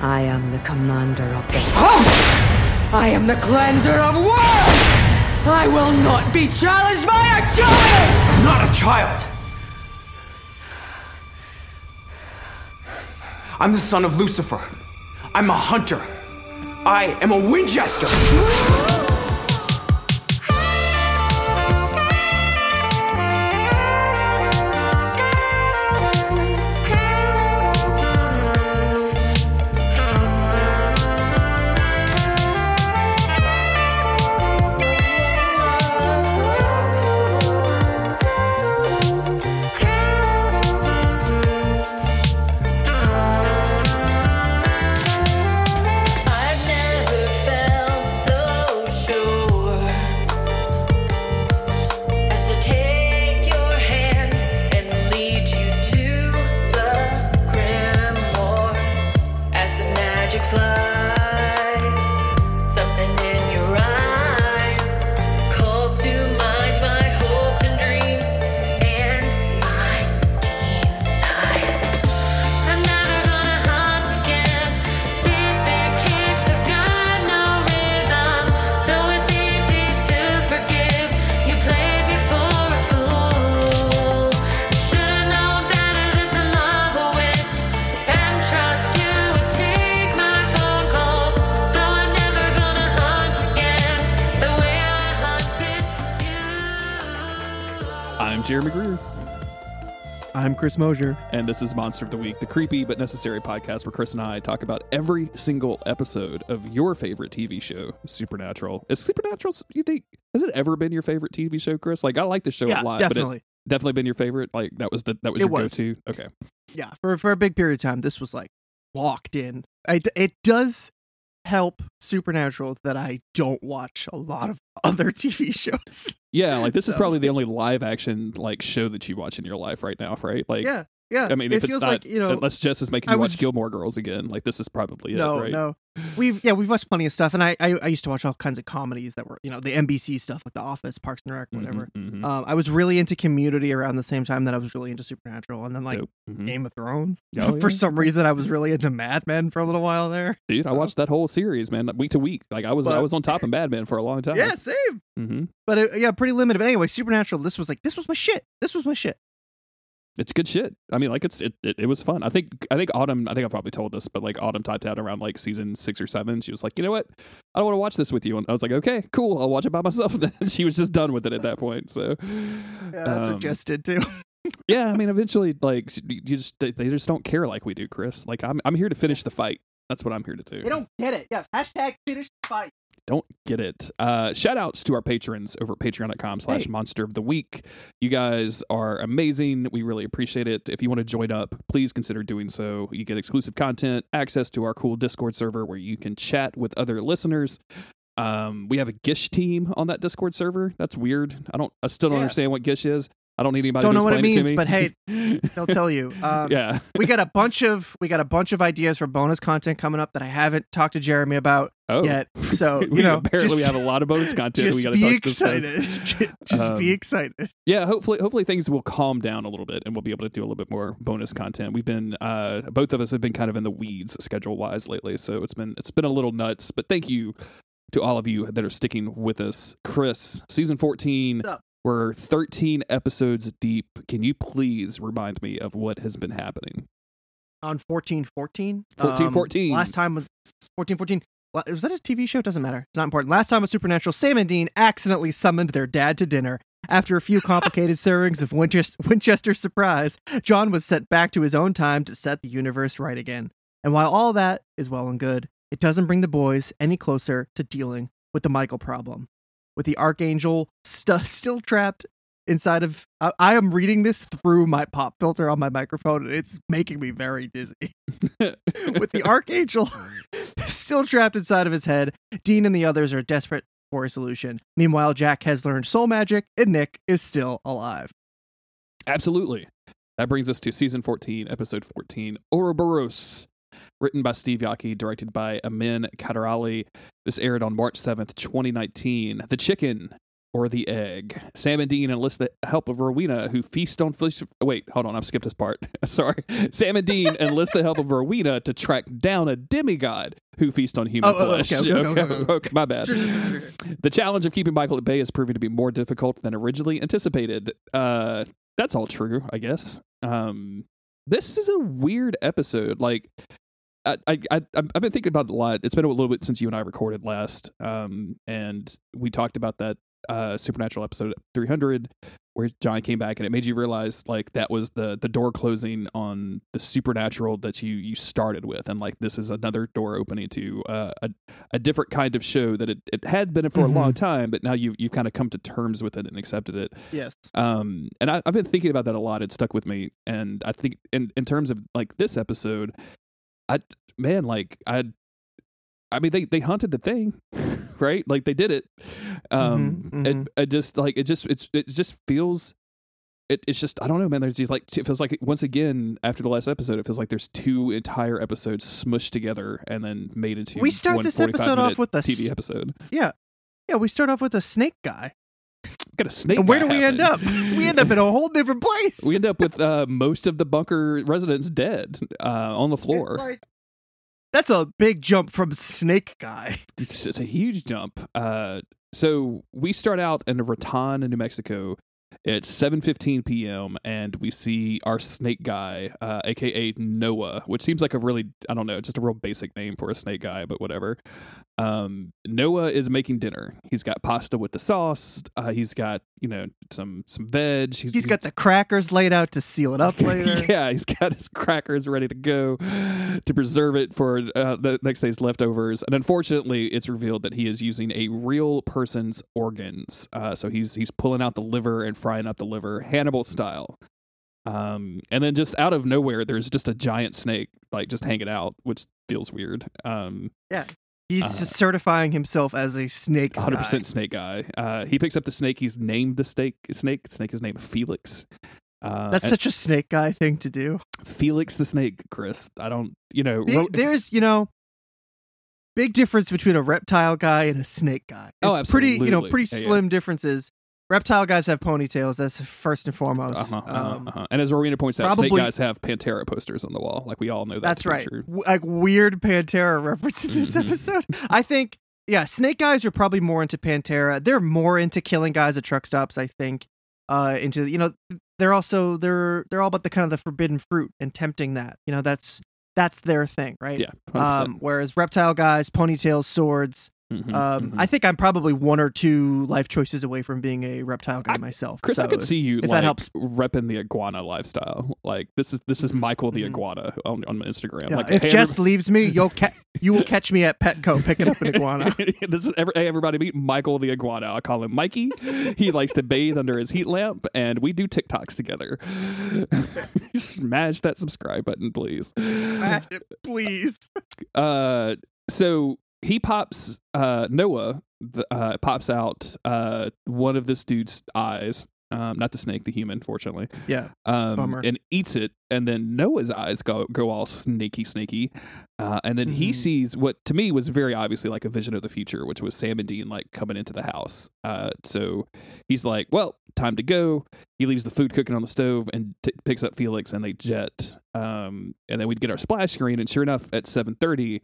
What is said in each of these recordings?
I am the commander of the. I am the cleanser of worlds! I will not be challenged by a child! Not a child! I'm the son of Lucifer. I'm a hunter. I am a Winchester. Chris Mosier. and this is Monster of the Week, the creepy but necessary podcast where Chris and I talk about every single episode of your favorite TV show, Supernatural. Is Supernatural, you think, has it ever been your favorite TV show, Chris? Like, I like the show yeah, a lot, definitely. but it definitely been your favorite. Like, that was the that was It your was. go-to. Okay, yeah, for for a big period of time, this was like locked in. I, it does help Supernatural that I don't watch a lot of other TV shows. yeah, like this is probably the only live action like show that you watch in your life right now, right? Like, yeah, yeah. I mean, it if it's feels not, like you know. unless Jess is making I you watch was- Gilmore Girls again, like this is probably no, it, right? no. We've yeah, we've watched plenty of stuff, and I, I I used to watch all kinds of comedies that were you know the NBC stuff like The Office, Parks and Rec, Mhm, whatever. mhm. Um, I was really into Community around the same time that I was really into Supernatural, and then like. Mhm. Game of Thrones. Oh, for some reason, I was really into Mad Men for a little while there. Dude, I watched that whole series, man, week to week. Like I was, I was on top of Mad Men for a long time. Yeah, same. hmm But uh, yeah, pretty limited. But anyway, Supernatural. This was like this was my shit. This was my shit. It's good shit. I mean, like it's it, it, it was fun. I think I think Autumn. I think I probably told this, but like Autumn typed out around like season six or seven. She was like, you know what, I don't want to watch this with you. And I was like, okay, cool, I'll watch it by myself. Then she was just done with it at that point. So Yeah, that's um, what Jess did too. yeah, I mean, eventually, like you just they, they just don't care like we do, Chris. Like I'm I'm here to finish the fight. That's what I'm here to do. They don't get it. Yeah. Hashtag finish the fight. Don't get it. Uh, shout outs to our patrons over at patreon.com slash Hey. monster of the week. You guys are amazing. We really appreciate it. If you want to join up, please consider doing so. You get exclusive content, access to our cool Discord server where you can chat with other listeners. Um, we have a Gish team on that Discord server. That's weird. I don't. I still don't Yeah. understand what Gish is. I don't need anybody. Don't to know what it means, to but hey. They'll tell you. Um, yeah. we got a bunch of we got a bunch of ideas for bonus content coming up that I haven't talked to Jeremy about Oh. yet. So you know, apparently we have a lot of bonus content. we Just got to be talk excited. just be Um, excited. yeah hopefully hopefully things will calm down a little bit and we'll be able to do a little bit more bonus content we've been uh both of us have been kind of in the weeds schedule wise lately so it's been it's been a little nuts but thank you to all of you that are sticking with us chris season 14 What's up? We're 13 episodes deep can you please remind me of what has been happening On fourteen fourteen. 14, um, 14. Last time was fourteen fourteen. Was that a TV show? It Doesn't matter. It's not important. Last time was Supernatural. Sam and Dean accidentally summoned their dad to dinner. After a few complicated servings of Winchester, Winchester surprise, John was sent back to his own time to set the universe right again. And while all that is well and good, it doesn't bring the boys any closer to dealing with the Michael problem. With the Archangel stu- still trapped inside of. I, I am reading this through my pop filter on my microphone, and it's making me very dizzy with the archangel still trapped inside of his head, Dean and the others are desperate for a solution. Meanwhile, Jack has learned soul magic, and Nick is still alive. Absolutely. That brings us to season 14, episode 14, Ouroboros, written by Steve Yockey, directed by Amin Kaderali. This aired on March 7th, 2019. The chicken, or the egg? Sam and Dean enlist the help of Rowena, who feast on fish. Wait, hold on, I've skipped this part. Sorry. Sam and Dean enlist the help of Rowena to track down a demigod who feast on human Oh, oh, flesh. okay, okay, okay, okay. okay, my bad. the challenge of keeping Michael at bay is proving to be more difficult than originally anticipated. Uh, that's all true, I guess. Um, this is a weird episode. Like, I, I, I, I've been thinking about it a lot. It's been a little bit since you and I recorded last, um, and we talked about that uh, supernatural episode 300 where John came back and it made you realize like that was the the door closing on the supernatural that you you started with and like this is another door opening to uh, a a different kind of show that it, it had been for a long time but now you've you've kind of come to terms with it and accepted it Yes. um and I, i've been thinking about that a lot it stuck with me and i think in in terms of like this episode i man like i i mean they they hunted the thing right like they did it um Mhm, It, mhm. it just like it just it's it just feels it, it's just I don't know, man. There's these like it feels like once again after the last episode, it feels like there's two entire episodes smushed together and then made into. We start one this episode off with a TV episode. Yeah, we start off with a snake guy. Got a snake. And where do we end up? We end up in a whole different place. we end up with uh, most of the bunker residents dead uh, on the floor. Like, that's a big jump from snake guy. it's, it's a huge jump. Uh, so we start out in Raton, New Mexico. It's 7:15 p.m. and we see our snake guy, uh, aka Noah, which seems like a really I don't know, just a real basic name for a snake guy, but whatever. Um, Noah is making dinner. He's got pasta with the sauce. Uh, he's got you know some some veg. He's got the crackers laid out to seal it up later. yeah, he's got his crackers ready to go to preserve it for uh, the next day's leftovers. And unfortunately, it's revealed that he is using a real person's organs. Uh, so he's he's pulling out the liver and frying up the liver, Hannibal style. Um, and then just out of nowhere, there's just a giant snake like just hanging out, which feels weird. Um, He's Uh, certifying himself as a snake. 100% snake guy. Uh, he picks up the snake. He's named the snake. Snake. Snake is named Felix. Uh, That's such a snake guy thing to do. Felix the snake, Chris. I don't, you know, Big- ro- There's, you know, big difference between a reptile guy and a snake guy. Oh, It's pretty, you know, absolutely. pretty Yeah, yeah. slim differences. Reptile guys have ponytails. That's first and foremost. Uh-huh, uh-huh, Um, uh-huh. And as Rowena points out, snake guys have Pantera posters on the wall. Like we all know that. that's, right. True. W- Like weird Pantera reference in this Mhm. episode. I think, yeah, snake guys are probably more into Pantera. They're more into killing guys at truck stops. I think. Uh, into you know, they're also they're they're all about the kind of the forbidden fruit and tempting that. You know, that's that's their thing, right? Yeah, 100%. Um, whereas reptile guys, ponytails, swords. Mhm, Um, mhm. I think I'm probably one or two life choices away from being a reptile guy I- myself. Chris, I could see you if that like helps- repping the iguana lifestyle. Like this is this is Michael the Mhm. iguana on, on Instagram. yeah, like if hey, Jess leaves me, you'll ca- you will catch me at Petco picking up an iguana. this is every, hey, everybody meet Michael the iguana. I call him Mikey. he likes to bathe under his heat lamp, and we do TikToks together. Smash that subscribe button, please. Smash it, please. Uh, so he pops uh Noah the, uh pops out uh one of this dude's eyes. Um, not the snake, the human, fortunately. Yeah. Um, Bummer. and eats it, and then Noah's eyes go go all snaky, snaky, uh, and then he Mhm. sees what to me was very obviously like a vision of the future, which was Sam and Dean like coming into the house. Uh, so he's like, "Well, time to go." He leaves the food cooking on the stove and t- picks up Felix, and they jet. Um, and then we'd get our splash screen, and sure enough, at seven thirty,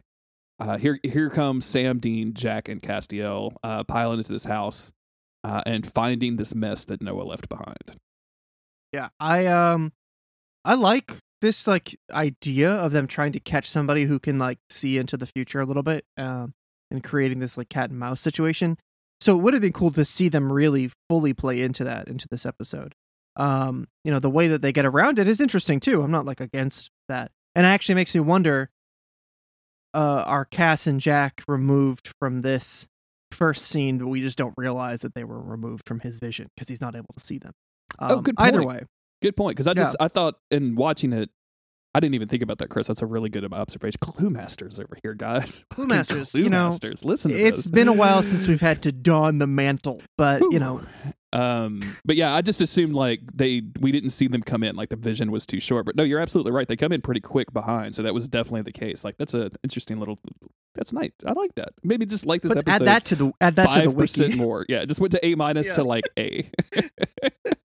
uh, here here comes Sam, Dean, Jack, and Castiel uh, piling into this house. Uh, and finding this mess that Noah left behind. Yeah. I um I like this like idea of them trying to catch somebody who can like see into the future a little bit um and creating this like cat and mouse situation. So it would have been cool to see them really fully play into that into this episode. Um you know, the way that they get around it is interesting too. I'm not like against that. And it actually makes me wonder uh are Cass and Jack removed from this first scene but we just don't realize that they were removed from his vision because he's not able to see them. Oh, Um, good Either point. way, Good point. Because I Yeah. just I thought in watching it, I didn't even think about that, Chris. That's a really good observation. Clue masters over here, guys. Clue masters, Clue you know, masters. Listen to it's this. been a while since we've had to don the mantle, but you know, Um, but yeah, I just assumed like they we didn't see them come in, like the vision was too short. But no, you're absolutely right. They come in pretty quick behind, so that was definitely the case. Like that's a interesting little. That's nice. I like that. Maybe just like this But episode. add that to the add that to the wiki. more. Yeah, just went to A minus Yeah. to like A.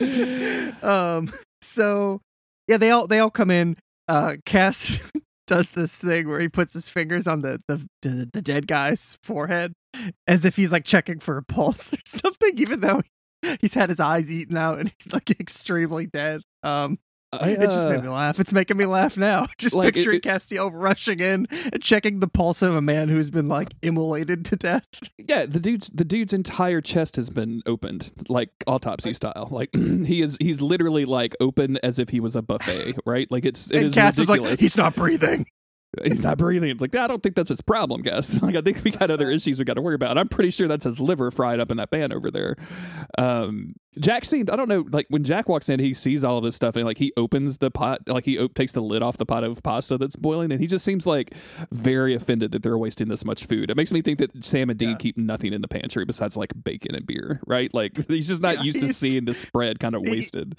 um so yeah they all they all come in uh cass does this thing where he puts his fingers on the the, the, the dead guy's forehead as if he's like checking for a pulse or something even though he's had his eyes eaten out and he's like extremely dead um I, it just uh, made me laugh it's making me laugh now just like, picturing it- castiel rushing in and checking the pulse of a man who's been like immolated to death Yeah, the dude's the dude's entire chest has been opened, like autopsy style. Like he is he's literally like open as if he was a buffet, right? Like it's it and is cass is ridiculous. like he's not breathing he's not breathing. It's like I don't think that's his problem, guys. Like I think we got other issues we got to worry about. I'm pretty sure that's his liver fried up in that pan over there. Um, Jack seemed I don't know like when Jack walks in, he sees all of this stuff and like he opens the pot, like he op- takes the lid off the pot of pasta that's boiling, and he just seems like very offended that they're wasting this much food. It makes me think that Sam and Dean Yeah. keep nothing in the pantry besides like bacon and beer, right? Like he's just not Yeah, used to seeing this spread kind of wasted.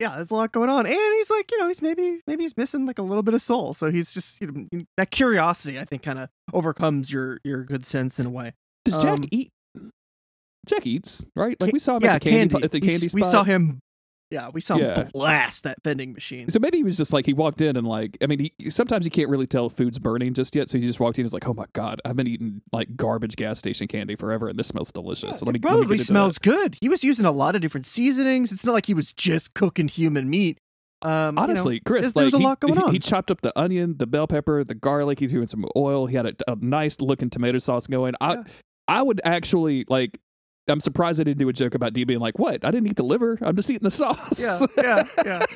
Yeah, there's a lot going on, and he's like, you know, he's maybe maybe he's missing like a little bit of soul, so he's just you know that curiosity. I think kind of overcomes your your good sense in a way. Does Jack Um, eat? Jack eats, right? Like we saw him yeah, at the candy, candy. at the we, candy we spot. saw him. Yeah, we saw Yeah. him blast that vending machine. So maybe he was just like he walked in and like I mean he, sometimes you can't really tell if food's burning just yet. So he just walked in and was like, oh my god, I've been eating like garbage gas station candy forever and this smells delicious. So let me It let me probably smells that." good. He was using a lot of different seasonings. It's not like he was just cooking human meat. Um, you know, Honestly, Chris, there's- like he, lot going he- on. He chopped up the onion, the bell pepper, the garlic. He threw in some oil. He had a, a nice looking tomato sauce going. I Yeah. I would actually like. I'm surprised I didn't do a joke about D being like, "What? I didn't eat the liver. I'm just eating the sauce." yeah, yeah, yeah.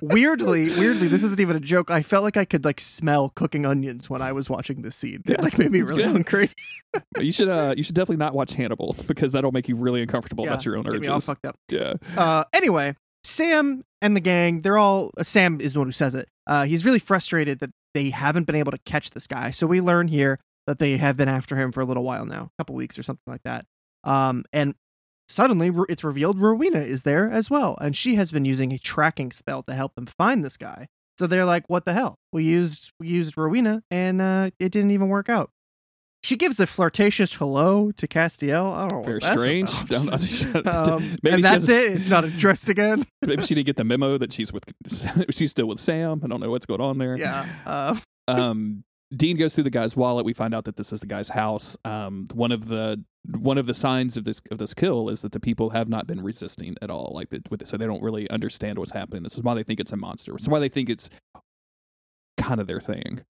weirdly, weirdly, this isn't even a joke. I felt like I could like smell cooking onions when I was watching this scene. It Yeah, like made me really good. hungry. you should uh you should definitely not watch Hannibal because that'll make you really uncomfortable about your own get me all fucked up. Yeah. Uh, anyway, Sam and the gang, they're all, uh, Sam is the one who says it. Uh, he's really frustrated that they haven't been able to catch this guy. So we learn here that they have been after him for a little while now, a couple weeks or something like that. Um, and suddenly it's revealed Rowena is there as well. And she has been using a tracking spell to help them find this guy. So they're like, what the hell? We used, we used Rowena and, uh, it didn't even work out. She gives a flirtatious hello to Castiel. I don't know Very that's strange. Um, Maybe and that's it. It's not addressed again. Maybe she didn't get the memo that she's with she's still with Sam. I don't know what's going on there. Yeah. Uh, Um Dean goes through the guy's wallet. We find out that this is the guy's house. Um one of the one of the signs of this of this kill is that the people have not been resisting at all. Like that so they don't really understand what's happening. This is why they think it's a monster. It's why they think it's kind of their thing.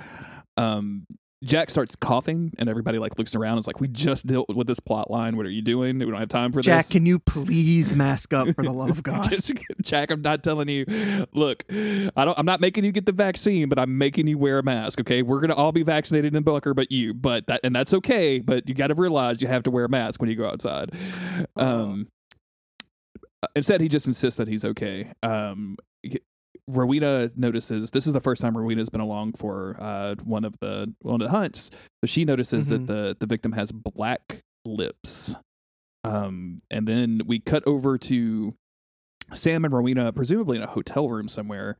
Um Jack starts coughing and everybody like looks around and is like, We just dealt with this plot line. What are you doing? We don't have time for Jack, this. Jack, can you please mask up for the love of God? Just- Jack, I'm not telling you. Look, I don't. I'm not making you get the vaccine, but I'm making you wear a mask. Okay, we're gonna all be vaccinated in Bunker, but you. But that and that's okay. But you got to realize you have to wear a mask when you go outside. Um, instead, he just insists that he's okay. Um, Rowena notices this is the first time Rowena's been along for uh one of the one of the hunts. So she notices Mhm. that the the victim has black lips. Um, and then we cut over to Sam and Rowena, presumably in a hotel room somewhere,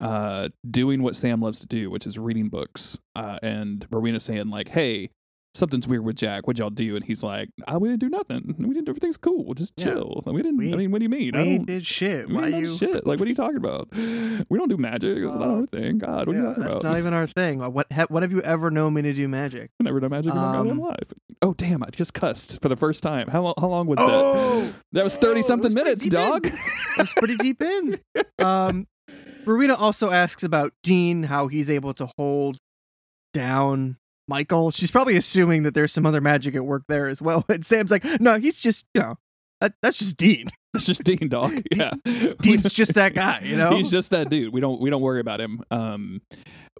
uh, doing what Sam loves to do, which is reading books. Uh, and Rowena saying like, "Hey, something's weird with Jack. What'd y'all do?" And he's like, "Oh, we didn't do nothing. We didn't. Everything's cool. Just Yeah. chill. We didn't. We- I mean, what do you mean? I we don't." did shit. We Why you? shit. Like, what are you talking about? We don't do magic. It's not Uh, our thing. God, what are Yeah, you talking that's about? not even our thing. What ha- when have you ever known me to do magic? I never done magic in my goddamn Um, life. Oh damn! I just cussed for the first time. How long? How long was Oh! that? That was thirty Oh, something was minutes, dog. Was pretty deep in. Um, Rowena also asks about Dean, how he's able to hold down Michael. She's probably assuming that there's some other magic at work there as well. And Sam's like, no, he's just, you know, that, that's just Dean. It's just Dean, dog. Yeah, Dean's just that guy, you know? He's just that dude. We don't we don't worry about him. Um,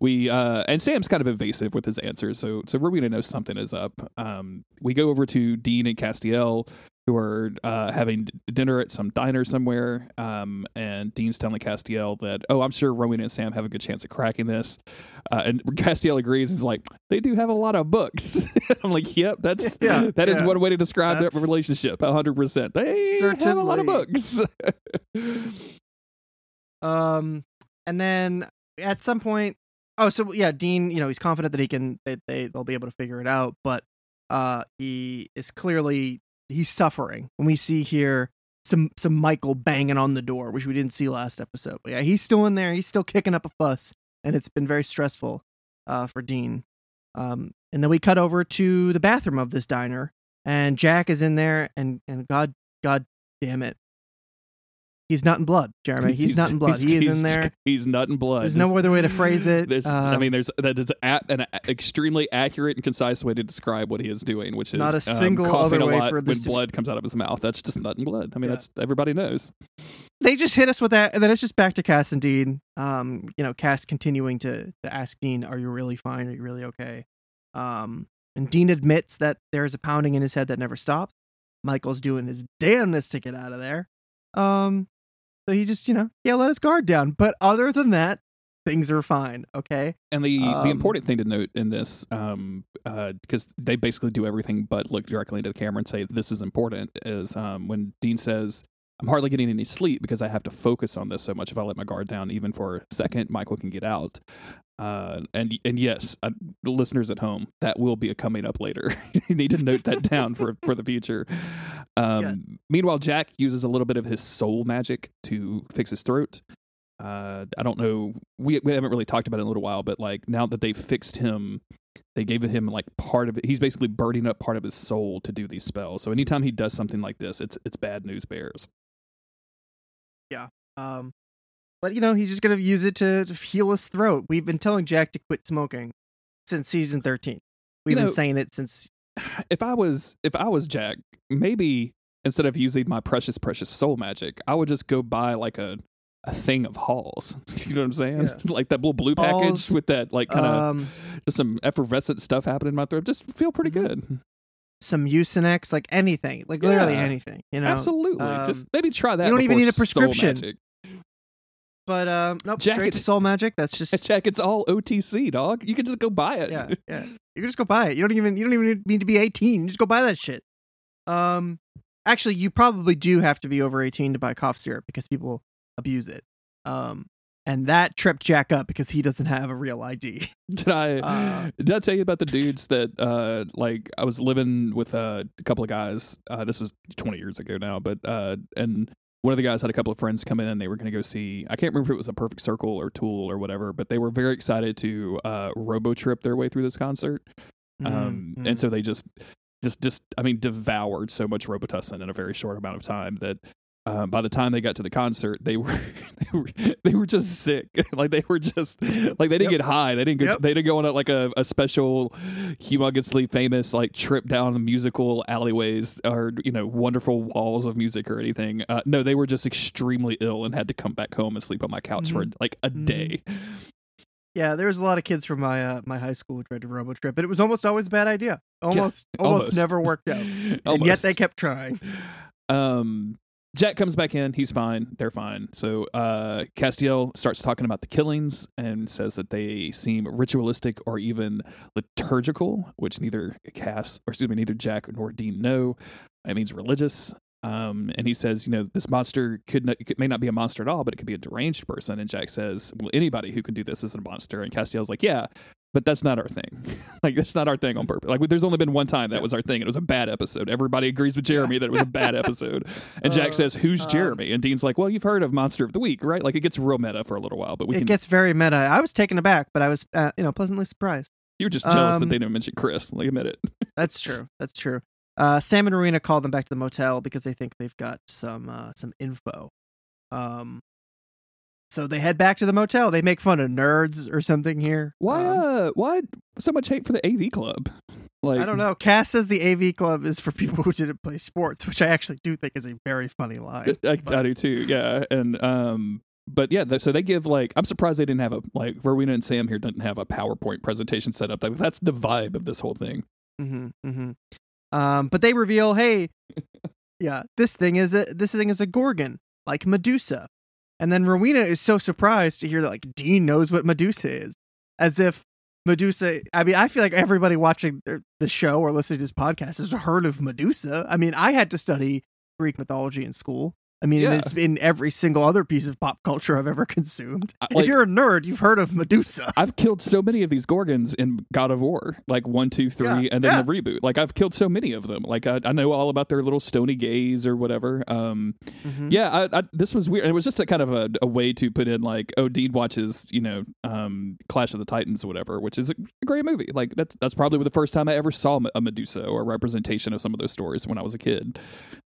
we uh, and Sam's kind of evasive with his answers, so so we're gonna know something is up. Um, we go over to Dean and Castiel. Who are uh, having d- dinner at some diner somewhere. Um, and Dean's telling Castiel that, oh, I'm sure Rowena and Sam have a good chance of cracking this. Uh, and Castiel agrees. He's like, they do have a lot of books. I'm like, yep, that's Yeah, that is yeah. one way to describe that That's- relationship. 100. percent They have a lot of books. Um, and then at some point, oh, so yeah, Dean, you know, he's confident that he can, that they they'll be able to figure it out, but uh, he is clearly he's suffering. And we see here some some Michael banging on the door, which we didn't see last episode. But yeah, he's still in there. He's still kicking up a fuss, and it's been very stressful uh, for Dean. Um, and then we cut over to the bathroom of this diner, and Jack is in there, and and God, God damn it, he's not in blood, Jeremy. He's, not in blood. he's- he is in there. He's not in blood. There's no other way to phrase it. There's, I Um, mean, there's that is a, an extremely accurate and concise way to describe what he is doing, which is Not a um, single coughing other a way lot for when to blood comes out of his mouth. That's just not in blood. I mean, Yeah. that's everybody knows. they just hit us with that, and then it's just back to Cass and Dean. Um, you know, Cass continuing to to ask Dean, "Are you really fine? Are you really okay?" Um, and Dean admits that there is a pounding in his head that never stops. Michael's doing his damnedest to get out of there. Um, so he just, you know, yeah, let his guard down. But other than that, things are fine. Okay. And the Um, the important thing to note in this, um, because they basically do everything but look directly into the camera and say this is important, is um, when Dean says, "I'm hardly getting any sleep because I have to focus on this so much. If I let my guard down even for a second, Michael can get out." Uh, and and yes, uh, the listeners at home, that will be a coming up later. you need to note that down for for the future. Um, Yeah. Meanwhile, Jack uses a little bit of his soul magic to fix his throat. Uh, I don't know. We we haven't really talked about it in a little while, but like now that they've fixed him, they gave him like part of it. He's basically burning up part of his soul to do these spells. So anytime he does something like this, it's it's bad news bears. Yeah. Um, but you know, he's just gonna use it to, to heal his throat. We've been telling Jack to quit smoking since season thirteen. We've You know- been saying it since If I was if I was Jack, maybe instead of using my precious precious soul magic, I would just go buy like a a thing of halls. you know what I'm saying? Yeah. like that little blue package Halls, with that like kind of um, just some effervescent stuff happening in my throat. Just feel pretty Mhm. good. some Mucinex, like anything, like literally Yeah. anything. You know, Absolutely. um, just maybe try that. you don't even before need a soul prescription. magic. But um, nope, Jack, straight to it- soul magic. That's just Check, it's all OTC, dog. You can just go buy it. yeah, yeah. You can just go buy it. You don't even you don't even need to be eighteen. You just go buy that shit. Um, actually, you probably do have to be over eighteen to buy cough syrup because people abuse it. Um, and that tripped Jack up because he doesn't have a real ID. Did I Uh, did I tell you about the dudes that uh like I was living with uh, a couple of guys. Uh this was 20 years ago now, but uh and one of the guys had a couple of friends come in and they were going to go see I can't remember if it was a Perfect Circle or Tool or whatever, but they were very excited to uh robo trip their way through this concert. Um Mhm, and so they just just just I mean devoured so much Robitussin in a very short amount of time that uh, by the time they got to the concert, they were they were they were just sick. like they were just like they didn't Yep. get high. They didn't go, Yep. they didn't go on a, like a, a special humongously famous like trip down the musical alleyways or you know wonderful walls of music or anything. Uh, no, they were just extremely ill and had to come back home and sleep on my couch for like a Mhm. day. Yeah, there was a lot of kids from my uh, my high school who tried to robo trip, but it was almost always a bad idea. Almost, almost, almost. never worked out, and yet they kept trying. Um, Jack comes back in. He's fine. They're fine. So uh, Castiel starts talking about the killings and says that they seem ritualistic or even liturgical, which neither Cass, or excuse me, neither Jack nor Dean know. It means religious. Um, and he says, you know, this monster could not, it may not be a monster at all, but it could be a deranged person. And Jack says, well, anybody who can do this is a monster. And Castiel's like, yeah, but that's not our thing. like that's not our thing on purpose. Like there's only been one time that was our thing. It was a bad episode. Everybody agrees with Jeremy that it was a bad episode. And Jack Uh, says, "Who's um, Jeremy?" And Dean's like, "Well, you've heard of Monster of the Week, right?" Like it gets real meta for a little while, but we it can. gets very meta. I was taken aback, but I was, uh, you know, pleasantly surprised. you're just jealous that um, they didn't mention Chris. Like admit it. That's true. That's true. Uh, Sam and Rowena call them back to the motel because they think they've got some uh, some info. Um, so they head back to the motel. They make fun of nerds or something here. Why? Um, uh, why so much hate for the AV Club? Like I don't know. Cass says the AV club is for people who didn't play sports, which I actually do think is a very funny line. I, I do too. Yeah, and um, but yeah, so they give like I'm surprised they didn't have a like Rowena and Sam here didn't have a PowerPoint presentation set up. Like that's the vibe of this whole thing. Mm-hmm, mm-hmm. Um, but they reveal, hey, yeah, this thing is a this thing is a gorgon, like Medusa. And then Rowena is so surprised to hear that like Dean knows what Medusa is, as if Medusa. I mean, I feel like everybody watching the the show or listening to this podcast has heard of Medusa. I mean, I had to study Greek mythology in school. I mean, Yeah. it's in every single other piece of pop culture I've ever consumed. I- like- if you're a nerd, you've heard of Medusa. I've killed so many of these Gorgons in God of War, like one, two, three, Yeah, and then yeah. the reboot. Like I've killed so many of them. Like I, I know all about their little stony gaze or whatever. Um, Mhm. yeah, I, I, this was weird. It was just a kind of a, a way to put in like, oh, Dean watches, you know, um, Clash of the Titans or whatever, which is a great movie. Like that's that's probably the first time I ever saw a Medusa or a representation of some of those stories when I was a kid.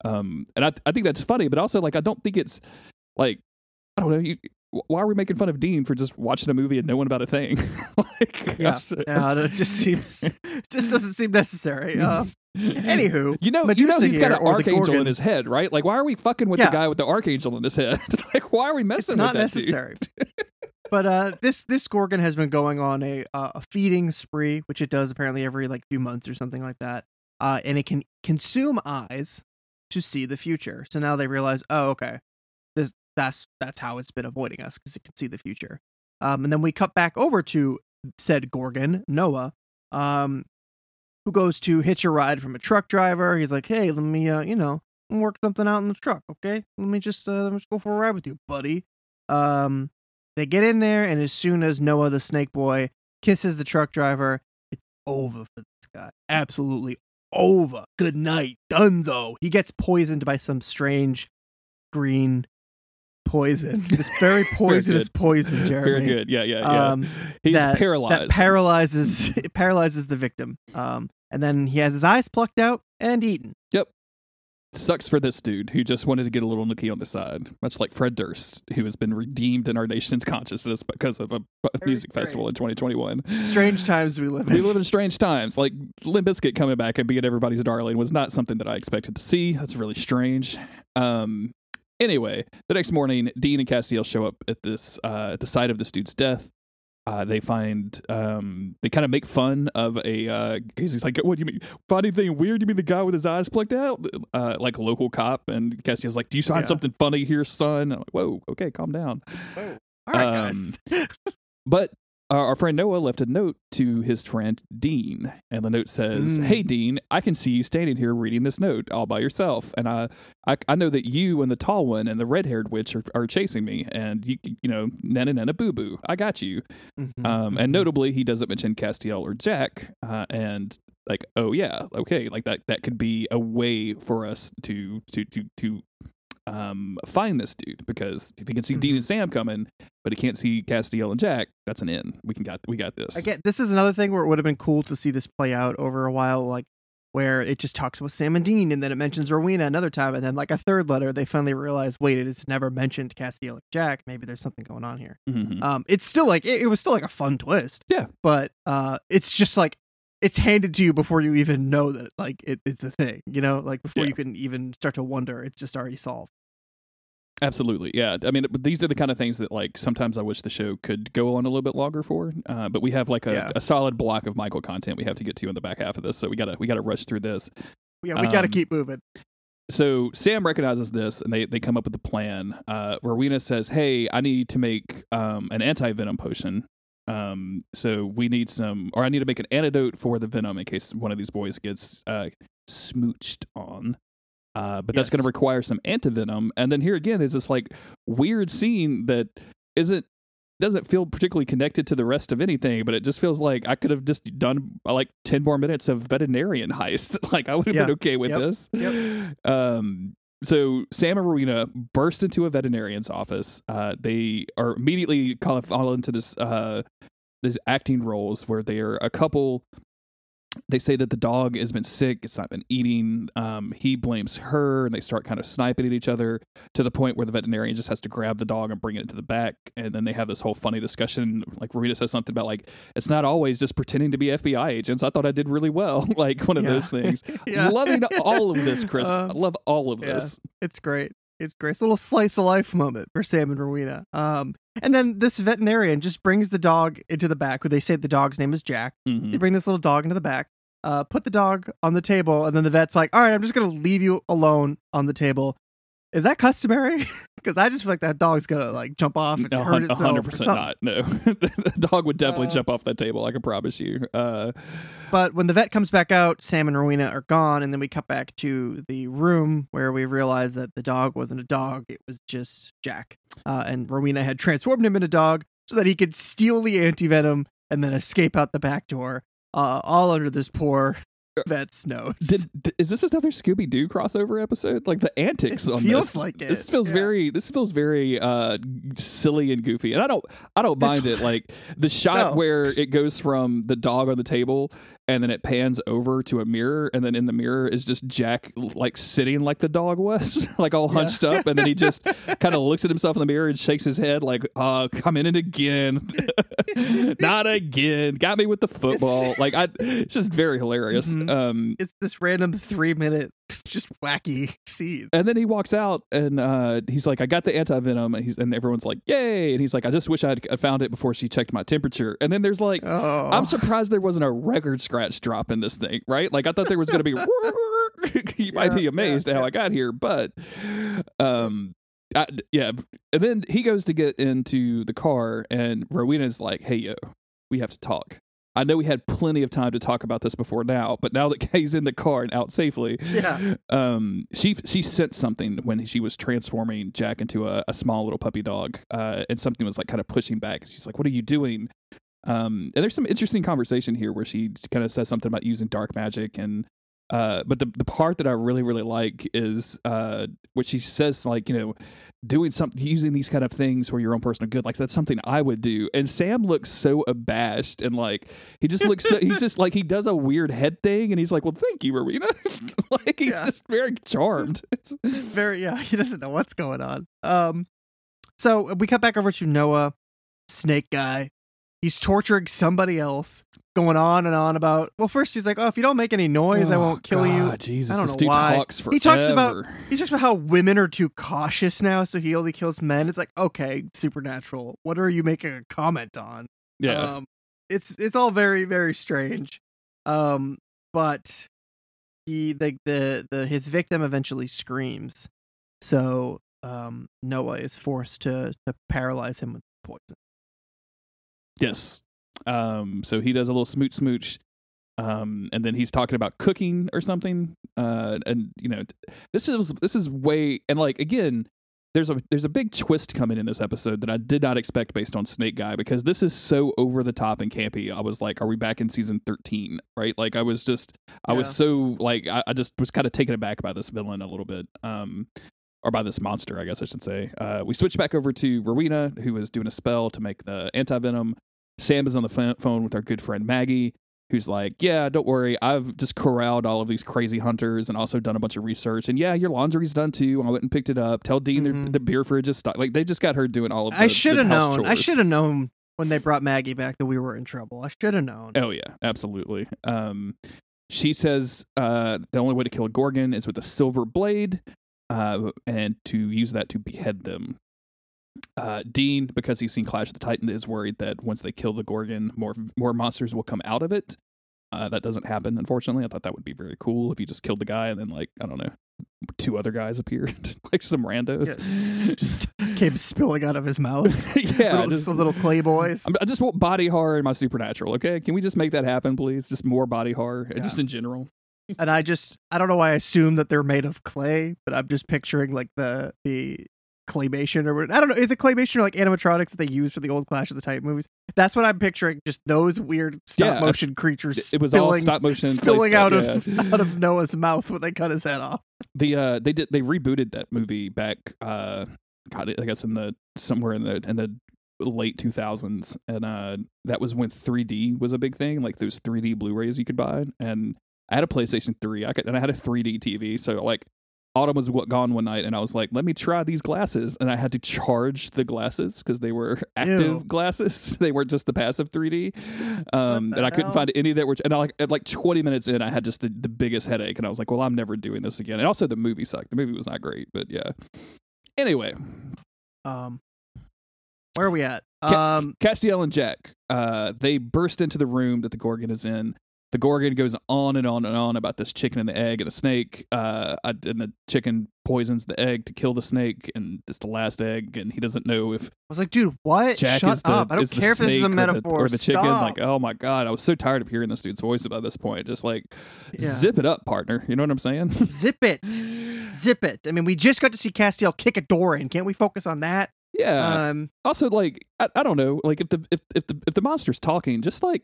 Um, and I I think that's funny, but also like I don't think it's like I don't know. You, why are we making fun of Dean for just watching a movie and knowing about a thing? like, Yeah, yeah, it just seems, it just doesn't seem necessary. Uh, anywho, you know, you know he's got an archangel in his head, right? Like, why are we fucking with Yeah. the guy with the archangel in his head? like, why are we messing it's not with that necessary. but uh, this this gorgon has been going on a uh, a feeding spree, which it does apparently every like few months or something like that. Uh, and it can consume eyes to see the future. So now they realize, oh, okay, this that's that's how it's been avoiding us because it can see the future. Um, and then we cut back over to said gorgon Noah, um, who goes to hitch a ride from a truck driver. He's like, hey, let me uh, you know, work something out in the truck, okay? Let me just uh, let me just go for a ride with you, buddy. Um, they get in there, and as soon as Noah the Snake Boy kisses the truck driver, it's over for this guy. Absolutely over. Good night, Dunzo. He gets poisoned by some strange green poison. This very poisonous poison, Jeremy. Very good. Yeah, yeah, yeah. Um, he's that- paralyzed. That paralyzes it paralyzes the victim. Um, and then he has his eyes plucked out and eaten. Sucks for this dude who just wanted to get a little nookie on the side, much like Fred Durst, who has been redeemed in our nation's consciousness because of a a Very music festival in 2021. Strange times we live in. We live in strange times. Like Limp Bizkit coming back and being everybody's darling was not something that I expected to see. That's really strange. Um. Anyway, the next morning, Dean and Castiel show up at this uh, at the site of this dude's death. Uh, they find um, they kind of make fun of a. Uh, he's like, "What do you mean? Find anything weird? You mean the guy with his eyes plucked out?" Uh, like a local cop, and Castiel's like, "Do you find Yeah. something funny here, son?" I'm like, "Whoa, okay, calm down." All right, guys. But uh, our friend Noah left a note to his friend Dean, and the note says, Mm. "Hey Dean, I can see you standing here reading this note all by yourself, and I, I, I know that you and the tall one and the red-haired witch are, are chasing me, and you, you know, nana nana boo boo, I got you." Mhm, Um, and notably, he doesn't mention Castiel or Jack, uh, and like, oh yeah, okay, like that that could be a way for us to to to to um find this dude because if he can see Dean and Sam coming, but he can't see Castiel and Jack, that's an in. We can got we got this. Again, this is another thing where it would have been cool to see this play out over a while, like where it just talks about Sam and Dean, and then it mentions Rowena another time, and then like a third letter, they finally realize, wait, it's never mentioned Castiel and Jack. Maybe there's something going on here. Mhm. Um, it's still like it, it was still like a fun twist. Yeah. but uh, it's just like it's handed to you before you even know that like it, it's a thing. You know, like before Yeah. you can even start to wonder, it's just already solved. Absolutely, yeah. I mean, these are the kind of things that like sometimes I wish the show could go on a little bit longer for. Uh, but we have like a, Yeah. a solid block of Michael content we have to get to in the back half of this, so we gotta we gotta rush through this. Yeah, we got to Um, keep moving. so Sam recognizes this and they, they come up with a plan. Uh, Rowena says, Hey, I need to make um, an anti venom potion. Um, so we need some, or I need to make an antidote for the venom in case one of these boys gets uh, smooched on. Uh, but that's going to require some antivenom. And then here again is this like weird scene that isn't doesn't feel particularly connected to the rest of anything, but it just feels like I could have just done uh, like ten more minutes of veterinarian heist. like I would have Yeah. been okay with Yep. this. Yep. Um, so Sam and Rowena burst into a veterinarian's office. Uh, they are immediately call, fall into this uh, these acting roles where they are a couple. They say that the dog has been sick; it's not been eating. Um, he blames her, and they start kind of sniping at each other to the point where the veterinarian just has to grab the dog and bring it to the back. And then they have this whole funny discussion. Like Rita says something about like it's not always just pretending to be FBI agents. I thought I did really well, like one of Yeah. those things. Yeah. Loving all of this, Chris. Uh, I love all of yeah. this. It's great. It's great. A little slice of life moment for Sam and Rowena. Um, and then this veterinarian just brings the dog into the back. where they say the dog's name is Jack. Mhm. They bring this little dog into the back, uh, put the dog on the table, and then the vet's like, "All right, I'm just gonna leave you alone on the table." Is that customary? Because I just feel like that dog's gonna like jump off and No, hurt itself. Hundred percent not. No, the dog would definitely Uh, jump off that table. I can promise you. Uh, But when the vet comes back out, Sam and Rowena are gone, and then we cut back to the room where we realize that the dog wasn't a dog; it was just Jack. Uh, and Rowena had transformed him into a dog so that he could steal the anti venom and then escape out the back door, uh, all under this poor vet's nose. did, d- is this another Scooby Doo crossover episode? Like the antics It on feels this. like it, This feels yeah. very. This feels very uh, silly and goofy, and I don't. I don't This- mind it. Like the shot No. where it goes from the dog on the table. And then it pans over to a mirror, and then in the mirror is just Jack, like sitting like the dog was, like all Yeah. hunched up, and then he just kind of looks at himself in the mirror and shakes his head, like, "Oh, come in it again, not again, got me with the football." Like, I, it's just very hilarious. Mhm. Um, It's this random three minute, just wacky scene. and then he walks out and uh, he's like, I got the anti venom. And, he's, and everyone's like, Yay. And he's like, I just wish I'd found it before she checked my temperature. And then there's like, Oh, I'm surprised there wasn't a record scratch drop in this thing, right? Like, I thought there was going to be, you might Yeah, be yeah, amazed at how yeah. I got here. But, um, I, yeah. And then he goes to get into the car, and Rowena's like, Hey, yo, we have to talk. I know we had plenty of time to talk about this before now, but now that Kay's in the car and out safely, Yeah. um, she she sensed something when she was transforming Jack into a, a small little puppy dog, uh, and something was like kind of pushing back. She's like, "What are you doing?" Um, and there's some interesting conversation here where she kind of says something about using dark magic and. Uh, but the the part that I really really like is uh, what she says like you know doing something using these kind of things for your own personal good. Like that's something I would do. And Sam looks so abashed and like he just looks so, he's just like he does a weird head thing and he's like well thank you Rowena like he's Yeah. just very charmed. Very yeah he doesn't know what's going on. Um so we cut back over to noah snake guy he's torturing somebody else going on and on about well first he's like oh if you don't make any noise i Oh, won't kill you. Jesus, I don't know why. talks. He talks about- he talks about how women are too cautious now so he only kills men. It's like okay supernatural. What are you making a comment on? Yeah. Um it's it's all very very strange. Um but he the the, the his victim eventually screams. So um noah is forced to to paralyze him with poison Yes. Um, so he does a little smooch smooch. Um, and then he's talking about cooking or something. Uh, and you know, this is this is way and like again, there's a there's a big twist coming in this episode that I did not expect based on Snake Guy because this is so over the top and campy. I was like, are we back in season thirteen? Right? Like I was just I was so like I, I just was kind of taken aback by this villain a little bit. Um or by this monster, I guess I should say. Uh, we switch back over to Rowena, who is doing a spell to make the anti venom. Sam is on the phone with our good friend Maggie, who's like, "Yeah, don't worry, I've just corralled all of these crazy hunters and also done a bunch of research. And yeah, your laundry's done too. I went and picked it up. Tell Dean the, Mhm. the beer fridge is stocked. Like they just got her doing all of. The, i should have known i should have known when they brought maggie back that we were in trouble i should have known Oh yeah, absolutely. Um, she says uh, the only way to kill a gorgon is with a silver blade, uh, and to use that to behead them. Uh, Dean, because he's seen Clash of the Titan, is worried that once they kill the gorgon, more more monsters will come out of it. Uh, that doesn't happen, unfortunately. I thought that would be very cool if you just killed the guy and then, like, I don't know, two other guys appeared, like some randos. Yeah, just came spilling out of his mouth yeah, little, just the little clay boys I just want body horror in my supernatural. Okay, can we just make that happen, please? Just more body horror, Yeah. just in general. And I just I don't know why I assume that they're made of clay, but I'm just picturing like the the claymation or what- I don't know, is it claymation or like animatronics that they use for the old Clash of the Titan movies? That's what I'm picturing. Just those weird stop Yeah, motion creatures. It was all stop motion, spilling out of yeah. out of Noah's mouth when they cut his head off. the uh they did they rebooted that movie back uh god I guess in the somewhere in the in the late 2000s and uh that was when 3D was a big thing like those 3D Blu-rays you could buy and I had a PlayStation 3 I could and I had a 3D TV so like Autumn was wa- gone one night and I was like let me try these glasses. And I had to charge the glasses because they were active Ew. glasses. They weren't just the passive 3D um and I couldn't hell? find any that were and I like at like 20 minutes in I had just the, the biggest headache and I was like well I'm never doing this again. And also the movie sucked. The movie was not great but yeah. Anyway. Um where are we at? Ca- Um Castiel and Jack uh they burst into the room that the Gorgon is in the Gorgon goes on and on and on about this chicken and the egg and the snake, uh, and the chicken poisons the egg to kill the snake, and it's the last egg, and he doesn't know if I was like, dude, what? Jack Shut the, up. I don't care if this is a snake or the- metaphor. or the, chicken. Like, oh my god, I was so tired of hearing this dude's voice by this point. Just like, Yeah. zip it up, partner. You know what I'm saying? Zip it. Zip it. I mean, we just got to see Castiel kick a door in. Can't we focus on that? yeah. Um, also, like, I, I don't know. Like, if the if if the if the monster's talking, just like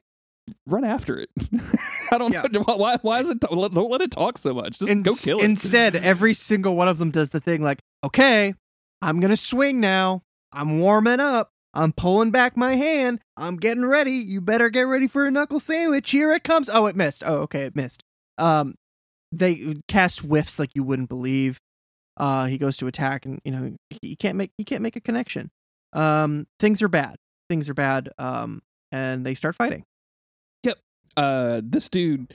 run after it. I don't Yeah. know why. Why, is it? Let, don't let it talk so much. Just go kill it. Instead, every single one of them does the thing like, okay, I'm going to swing now. I'm warming up. I'm pulling back my hand. I'm getting ready. You better get ready for a knuckle sandwich. Here it comes. Oh, it missed. Oh, okay, it missed. Um, they cast whiffs like you wouldn't believe. Uh, he goes to attack, and you know he can't make he can't make a connection. Um, things are bad. Things are bad. Um, and they start fighting. Uh, this dude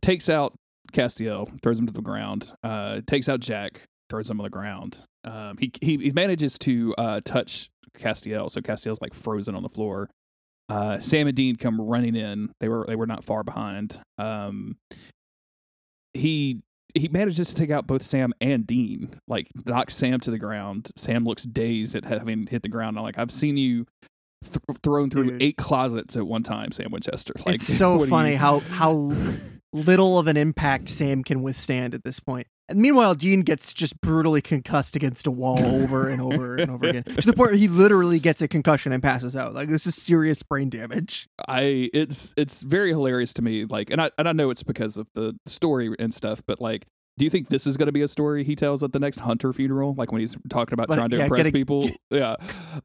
takes out Castiel, throws him to the ground. Uh, takes out Jack, throws him on the ground. Um, he he, he manages to uh, touch Castiel, so Castiel's like frozen on the floor. Uh, Sam and Dean come running in. They were they were not far behind. Um, he he manages to take out both Sam and Dean. Like knocks Sam to the ground. Sam looks dazed at having hit the ground. I'm like, I've seen you th- thrown through Dude. eight closets at one time, Sam Winchester. Like it's so funny you- how how little of an impact Sam can withstand at this point. And meanwhile, Dean gets just brutally concussed against a wall over and over and over again to the point where he literally gets a concussion and passes out. Like this is serious brain damage. I it's it's very hilarious to me. Like, and I and I know it's because of the story and stuff, but like. Do you think this is going to be a story he tells at the next Hunter funeral? Like when he's talking about But, trying to yeah, impress gotta- people? yeah.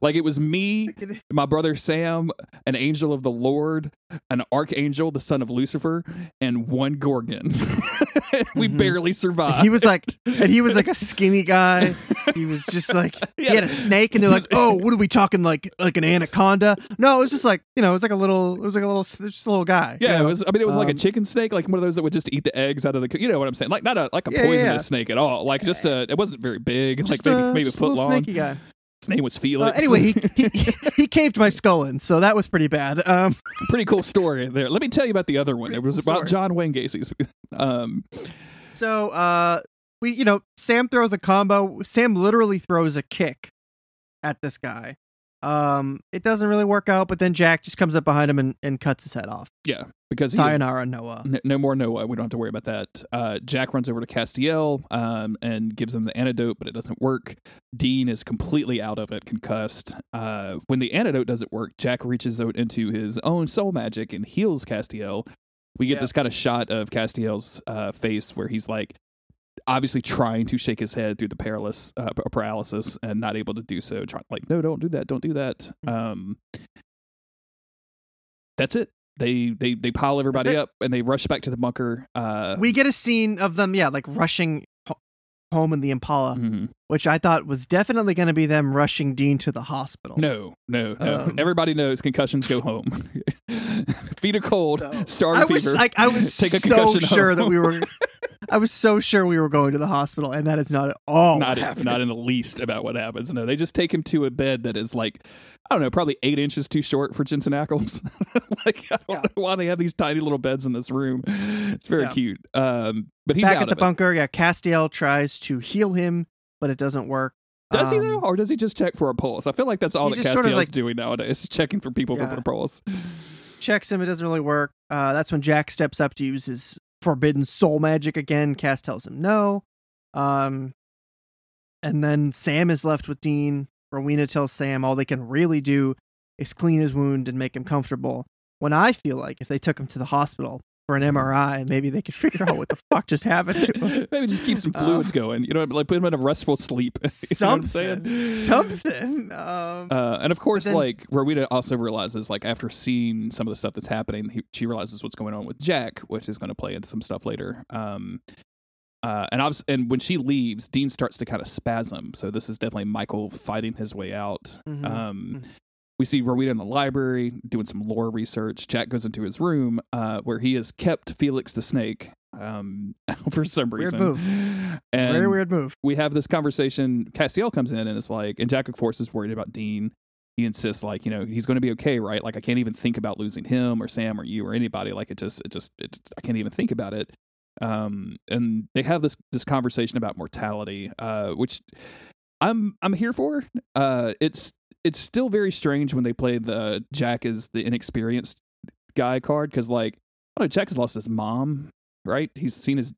Like it was me, my brother Sam, an angel of the Lord, an archangel, the son of Lucifer, and one Gorgon. we Mhm. barely survived. He was like, and he was like a skinny guy. He was just like he had a snake, and they're like, "Oh, what are we talking like like an anaconda?" No, it was just like you know, it was like a little, it was like a little, just a little guy. you Yeah, it was. I mean, it was like a Um, chicken snake, like one of those that would just eat the eggs out of the. You know what I'm saying? Like not a like a Yeah, poisonous yeah. snake at all. Like just a. It wasn't very big. Just like maybe a, maybe a foot long. snaky guy. His name was Uh, Felix. anyway, he, he he caved my skull in, so that was pretty bad. Um, pretty cool story there. Let me tell you about the other one. It was about. John Wayne Gacy's. Um, so uh, we you know Sam throws a combo. Sam literally throws a kick at this guy. Um, it doesn't really work out, but then Jack just comes up behind him and, and cuts his head off. yeah, because Sayonara, Noah. N- no more Noah. We don't have to worry about that. Uh, Jack runs over to Castiel um, and gives him the antidote, but it doesn't work. Dean is completely out of it, concussed. Uh, when the antidote doesn't work, Jack reaches out into his own soul magic and heals Castiel. We get Yeah. this kind of shot of Castiel's uh, face where he's like obviously trying to shake his head through the paralysis, uh, paralysis and not able to do so. Trying like, no, don't do that, don't do that. Mhm. Um, that's it. They they they pile everybody up and they rush back to the bunker. Uh, We get a scene of them, yeah, like rushing home in the Impala, mhm. which I thought was definitely going to be them rushing Dean to the hospital. No, no, no. Um, Everybody knows concussions go home. Feet are cold. No. Was fever. like, I was Take a so concussion sure home. that we were. I was so sure we were going to the hospital, and that is not at all not in, not in the least about what happens. No, they just take him to a bed that is like I don't know, probably eight inches too short for Jensen Ackles. like I don't Yeah. know why they have these tiny little beds in this room. It's very Yeah. cute. Um, but he's Back out at the of it. bunker, yeah, Castiel tries to heal him, but it doesn't work. Does he Um, though, or does he just check for a pulse? I feel like that's all that just sort of, like- doing nowadays, checking for people Yeah. for a pulse. Checks him, it doesn't really work. Uh, that's when Jack steps up to use his forbidden soul magic again. Cass tells him no. Um, and then Sam is left with Dean. Rowena tells Sam all they can really do is clean his wound and make him comfortable. When I feel like if they took him to the hospital for an MRI, and maybe they could figure out what the fuck just happened to him. Maybe just keep some fluids going. You know, like put him in a restful sleep. you know what I'm Something. saying? Something. Um, Uh, and of course, then- like Rowena also realizes, like after seeing some of the stuff that's happening, he, she realizes what's going on with Jack, which is going to play into some stuff later. Um, uh, and obvi- and when she leaves, Dean starts to kind of spasm. So this is definitely Michael fighting his way out. Mhm. Um, we see Rowena in the library doing some lore research. Jack goes into his room uh, where he has kept Felix the snake um, for some Weird reason. move. And very weird move. we have this conversation. Castiel comes in and it's like, and Jack, of course, is worried about Dean. he insists like you know he's going to be okay right like i can't even think about losing him or sam or you or anybody like it just it just it, i can't even think about it um and they have this this conversation about mortality uh which i'm i'm here for uh it's it's still very strange when they play the jack is the inexperienced guy card because like I don't know, Jack has lost his mom, right? He's seen his.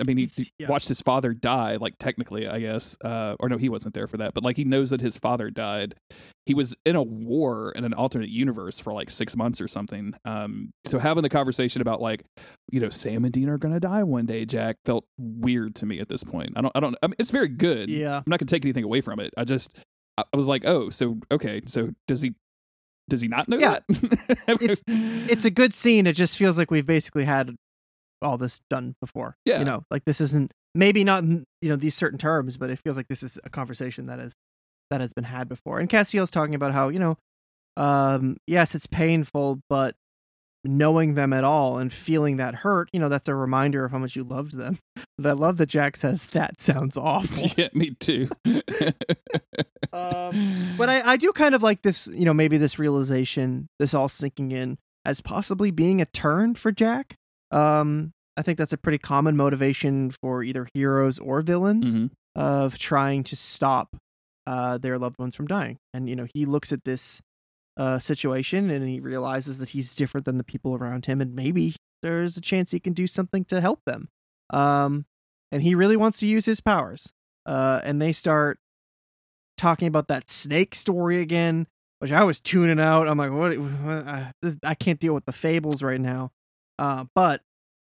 I mean, he, he yeah. watched his father die. Like technically, I guess, uh, or no, he wasn't there for that. But like, he knows that his father died. He was in a war in an alternate universe for like six months or something. Um, so having the conversation about like, you know, Sam and Dean are gonna die one day. Jack felt weird to me at this point. I don't. I don't. I mean, it's very good. Yeah. I'm not gonna take anything away from it. I just, I was like, oh, so okay, so does he? Does he not know Yeah. that? It's a good scene. It just feels like we've basically had all this done before. Yeah. You know, like this isn't maybe not in, you know these certain terms, but it feels like this is a conversation that is that has been had before. And Castiel's talking about how you know, um, yes, it's painful, but knowing them at all and feeling that hurt, you know, that's a reminder of how much you loved them. But I love that Jack says that sounds awful. yeah, me too. Um, but I, I do kind of like this, you know, maybe this realization, this all sinking in as possibly being a turn for Jack. Um, I think that's a pretty common motivation for either heroes or villains Mhm. of trying to stop uh, their loved ones from dying. And, you know, he looks at this uh, situation and he realizes that he's different than the people around him and maybe there's a chance he can do something to help them. Um, and he really wants to use his powers. Uh, and they start talking about that snake story again, which I was tuning out. I'm like, what? what uh, this, I can't deal with the fables right now. Uh, but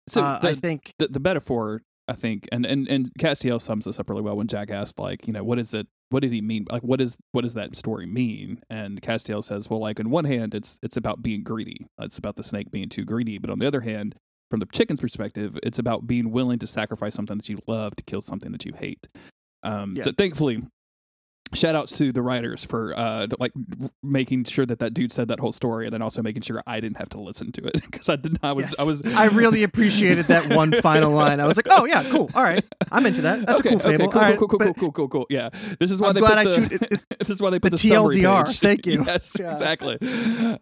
So uh, the, I think the the metaphor, I think, and and and Castiel sums this up really well when Jack asked, like, you know, what is it? What did he mean? Like, what is what does that story mean? And Castiel says, well, like, on one hand, it's it's about being greedy. It's about the snake being too greedy. But on the other hand, from the chicken's perspective, it's about being willing to sacrifice something that you love to kill something that you hate. Um, So thankfully, shout outs to the writers for uh like making sure that that dude said that whole story, and then also making sure I didn't have to listen to it because I did. I was Yes. I was I really appreciated that one final line. I was like, oh yeah, cool. All right, I'm into that. That's okay, a cool fable. Okay, cool, All right, cool, cool, but- cool, cool, cool, cool. Yeah, this is why I'm they glad put I the. it- this is why they put the the, TLDR. Thank you. yes, Yeah. exactly.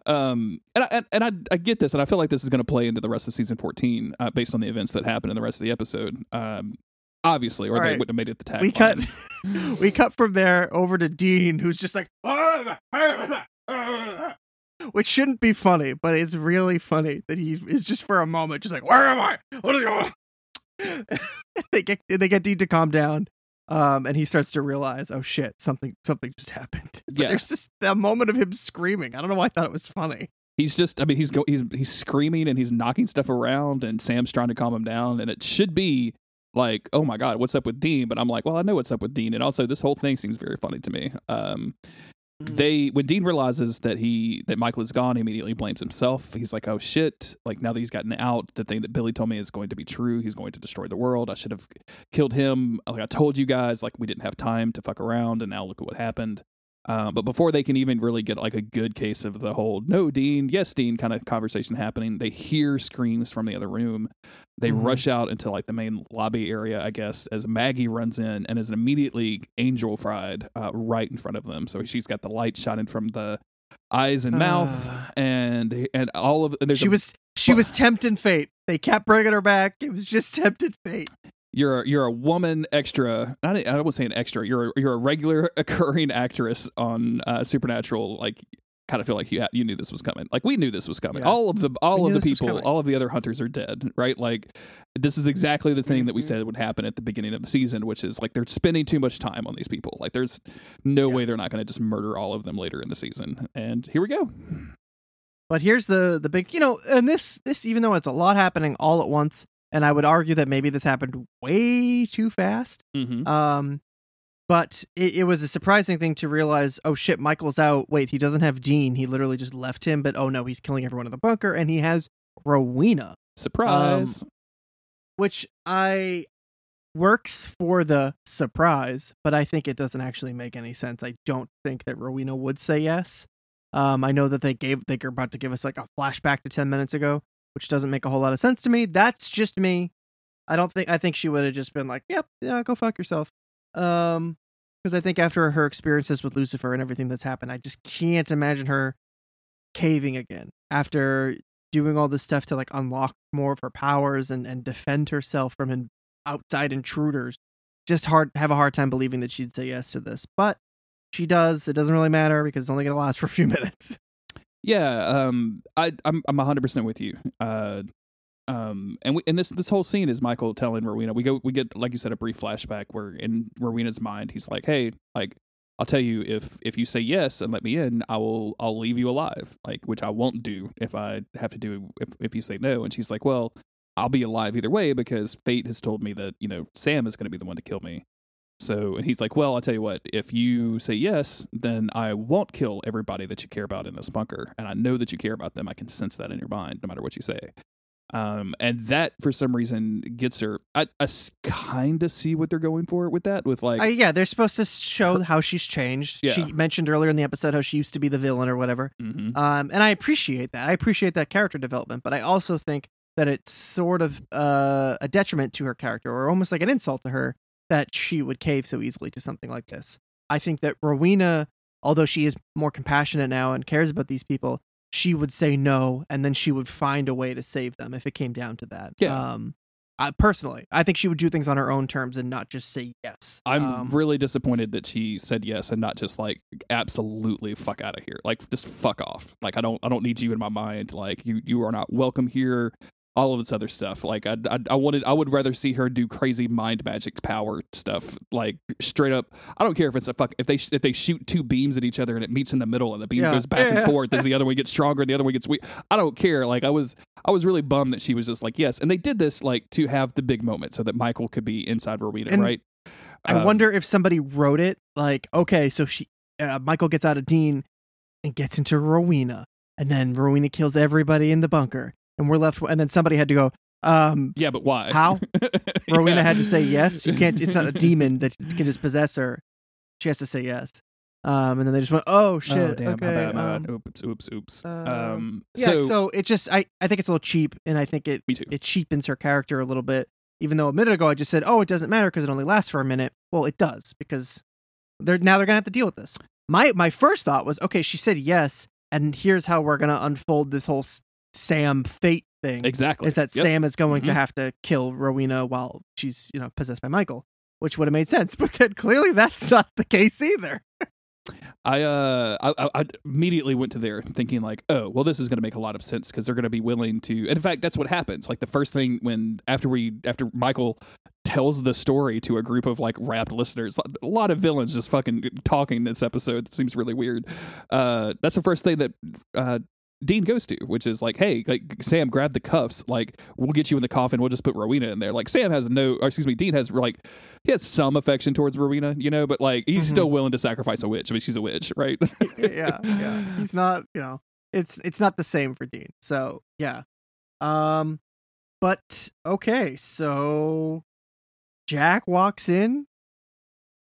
Um, and I, and, I I get this, and I feel like this is going to play into the rest of season fourteen, uh, based on the events that happen in the rest of the episode. Um, obviously, or All they right. wouldn't have made it the tag. we cut we cut from there over to Dean, who's just like, which shouldn't be funny, but it's really funny that he is just for a moment just like, where am I? What is going on? they get they get Dean to calm down. Um, and he starts to realize, oh shit, something something just happened. But Yeah. there's just a moment of him screaming. I don't know why I thought it was funny. He's just, I mean, he's go, he's he's screaming and he's knocking stuff around, and Sam's trying to calm him down, and it should be like, oh my god, what's up with Dean? But I'm like, well, I know what's up with Dean, and also this whole thing seems very funny to me. Um, they when Dean realizes that he that Michael is gone, he immediately blames himself. He's like, "Oh shit! Like now that he's gotten out, the thing that Billy told me is going to be true. He's going to destroy the world. I should have killed him. Like I told you guys, like we didn't have time to fuck around, and now look at what happened." Uh, but before they can even really get like a good case of the whole "No, Dean, yes, Dean" kind of conversation happening, they hear screams from the other room. They Mhm. rush out into like the main lobby area, I guess, as Maggie runs in and is immediately angel fried uh, right in front of them. So she's got the light shining from the eyes and mouth, Ah. and and all of and there's She a- was she was tempting fate. They kept bringing her back. It was just tempted fate. You're a, you're a woman extra. Not I won't say an extra. You're a, you're a regular occurring actress on uh, Supernatural. Like kind of feel like you had, you knew this was coming. Like we knew this was coming. Yeah. All of the all We of the people, all of the other hunters are dead. Right? Like this is exactly the thing that we Mhm. said would happen at the beginning of the season, which is like they're spending too much time on these people. Like there's no Yeah. way they're not going to just murder all of them later in the season. And here we go. But here's the the big, you know, and this this even though it's a lot happening all at once, and I would argue that maybe this happened way too fast. Mm-hmm. Um, but it, it was a surprising thing to realize. Oh shit, Michael's out. Wait, he doesn't have Dean. He literally just left him. But oh no, he's killing everyone in the bunker, and he has Rowena, Surprise. which I works for the surprise, but I think it doesn't actually make any sense. I don't think that Rowena would say yes. Um, I know that they gave they are about to give us like a flashback to ten minutes ago, which doesn't make a whole lot of sense to me. That's just me. I don't think I think she would have just been like, "Yep, yeah, go fuck yourself." Um, because I think after her experiences with Lucifer and everything that's happened, I just can't imagine her caving again after doing all this stuff to like unlock more of her powers and and defend herself from in, outside intruders. Just hard have a hard time believing that she'd say yes to this, but she does. It doesn't really matter because it's only going to last for a few minutes. Yeah, um, I, I'm I'm 100 percent with you. Uh, um, and we and this this whole scene is Michael telling Rowena. We go we get like you said a brief flashback where in Rowena's mind he's like, hey, like I'll tell you if if you say yes and let me in, I will I'll leave you alive. Like which I won't do if I have to do if if you say no. And she's like, well, I'll be alive either way because fate has told me that you know Sam is going to be the one to kill me. So and he's like, well, I'll tell you what. If you say yes, then I won't kill everybody that you care about in this bunker, and I know that you care about them. I can sense that in your mind, no matter what you say. Um, and that for some reason gets her. I, I kind of see what they're going for with that. With like, Uh, yeah, they're supposed to show how she's changed. Yeah. She mentioned earlier in the episode how she used to be the villain or whatever. Mhm. Um, and I appreciate that. I appreciate that character development, but I also think that it's sort of uh, a detriment to her character, or almost like an insult to her, that she would cave so easily to something like this. I think that Rowena, although she is more compassionate now and cares about these people, she would say no, and then she would find a way to save them if it came down to that. Yeah. Um, I, personally, I think she would do things on her own terms and not just say yes. I'm Um, really disappointed that she said yes and not just like absolutely fuck out of here. Like just fuck off. Like I don't I don't need you in my mind. Like you you are not welcome here. All of this other stuff. Like I, I I wanted I would rather see her do crazy mind magic power stuff. Like straight up. I don't care if it's a fuck if they if they shoot two beams at each other and it meets in the middle and the beam Yeah. goes back Yeah, and forth as the other one gets stronger and the other one gets weak. I don't care. Like I was I was really bummed that she was just like yes. And they did this like to have the big moment so that Michael could be inside Rowena, And right? I Um, wonder if somebody wrote it like, okay, so she uh, Michael gets out of Dean and gets into Rowena, and then Rowena kills everybody in the bunker, and we're left. And then somebody had to go. Um, Yeah, but why? How? Rowena Yeah. had to say yes. You can't. It's not a demon that can just possess her. She has to say yes. Um, and then they just went, oh shit. Oh damn, okay. my bad, my um, bad. Oops, oops, oops. uh, um, yeah. so, So, it just, I, I think it's a little cheap, and I think it it cheapens her character a little bit. Even though a minute ago I just said, "Oh, it doesn't matter because it only lasts for a minute." Well, it does because they're now they're gonna have to deal with this. My my first thought was, okay, she said yes, and here's how we're gonna unfold this whole Sam fate thing. exactly. Is that Yep. Sam is going to Mhm. have to kill Rowena while she's you know possessed by Michael, which would have made sense. But then clearly that's not the case either. I uh I, I I immediately went to there thinking like, oh, well, this is going to make a lot of sense because they're going to be willing to. And in fact, that's what happens. Like the first thing when after we after Michael tells the story to a group of like rapt listeners, a lot of villains just fucking talking this episode. It seems really weird. Uh, that's the first thing that uh Dean goes to, which is like, hey, like Sam, grab the cuffs. Like, we'll get you in the coffin. We'll just put Rowena in there. Like, Sam has no, or excuse me, Dean has like, he has some affection towards Rowena, you know, but like, he's Mhm. still willing to sacrifice a witch. I mean, she's a witch, right? yeah, yeah. He's not, you know, it's it's not the same for Dean. So yeah. Um but okay, so Jack walks in.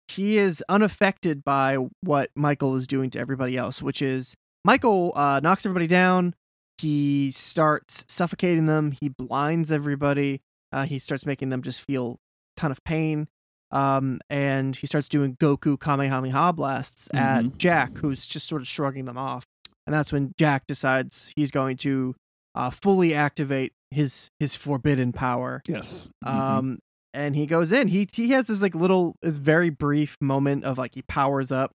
He is unaffected by what Michael is doing to everybody else, which is Michael uh knocks everybody down. He starts suffocating them, he blinds everybody, uh, he starts making them just feel a ton of pain. Um, and he starts doing Goku Kamehameha blasts at Mhm. Jack, who's just sort of shrugging them off. And that's when Jack decides he's going to uh, fully activate his his forbidden power. yes. Um, and he goes in. He he has this like little, this very brief moment of like he powers up.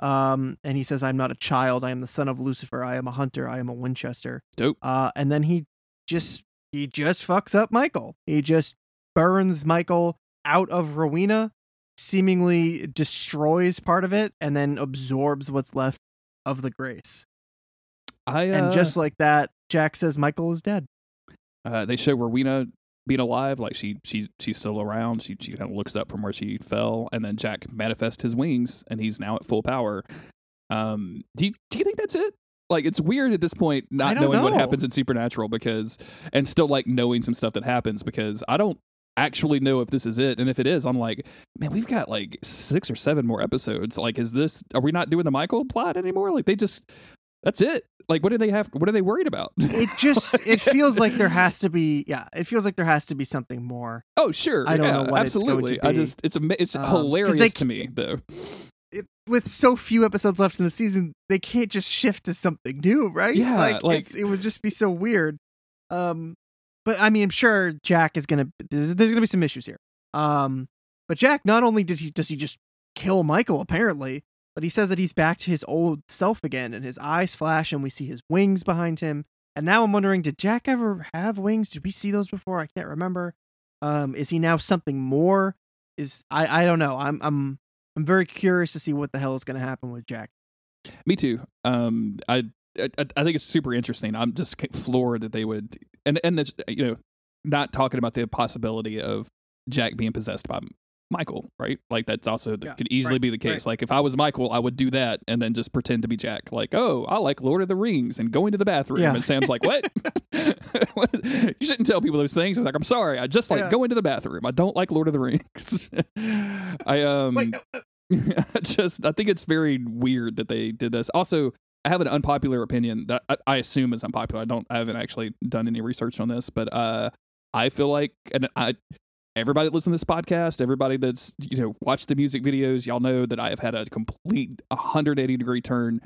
Um, and he says, "I'm not a child. I am the son of Lucifer. I am a hunter. I am a Winchester." Dope. Uh, and then he just he just fucks up Michael. He just burns Michael out of Rowena, seemingly destroys part of it, and then absorbs what's left of the grace. I uh, And just like that, Jack says Michael is dead. uh, they show Rowena being alive, like she she she's still around. She she kind of looks up from where she fell, and then Jack manifests his wings, and he's now at full power. Um, do you do you think that's it? Like it's weird at this point not knowing what happens in Supernatural because and still like knowing some stuff that happens because I don't actually know if this is it and if it is I'm like man we've got like six or seven more episodes like is this are we not doing the Michael plot anymore like they just That's it. Like, what do they have? What are they worried about? It just it feels like there has to be yeah, it feels like there has to be something more. oh, sure. I don't yeah, know what it's going to absolutely. I just it's a it's Um, 'cause they hilarious to me though. It, with so few episodes left in the season, they can't just shift to something new, right? Yeah, like, like- it's, it would just be so weird. Um, but I mean, I'm sure Jack is gonna. There's, there's gonna be some issues here. Um, but Jack not only did he does he just kill Michael apparently, but he says that he's back to his old self again, and his eyes flash, and we see his wings behind him. And now I'm wondering, did Jack ever have wings? Did we see those before? I can't remember. Um, is he now something more? Is I I don't know. I'm I'm I'm very curious to see what the hell is going to happen with Jack. Me too. Um, I, I I think it's super interesting. I'm just floored that they would, and and that's you know, not talking about the possibility of Jack being possessed by Michael, right? Like that's also Yeah, could easily right, be the case. right. Like if I was Michael, I would do that and then just pretend to be Jack. Like, oh, I like Lord of the Rings and going to the bathroom. Yeah. And Sam's like, what? What? You shouldn't tell people those things. Like, I'm sorry, I just like Yeah. going to the bathroom. I don't like Lord of the Rings. I um. uh, I just I think it's very weird that they did this. Also, I have an unpopular opinion that I, I assume is unpopular. I don't I haven't actually done any research on this, but uh I feel like and I everybody that listens to this podcast, everybody that's you know watched the music videos, y'all know that I have had a complete 180 degree turn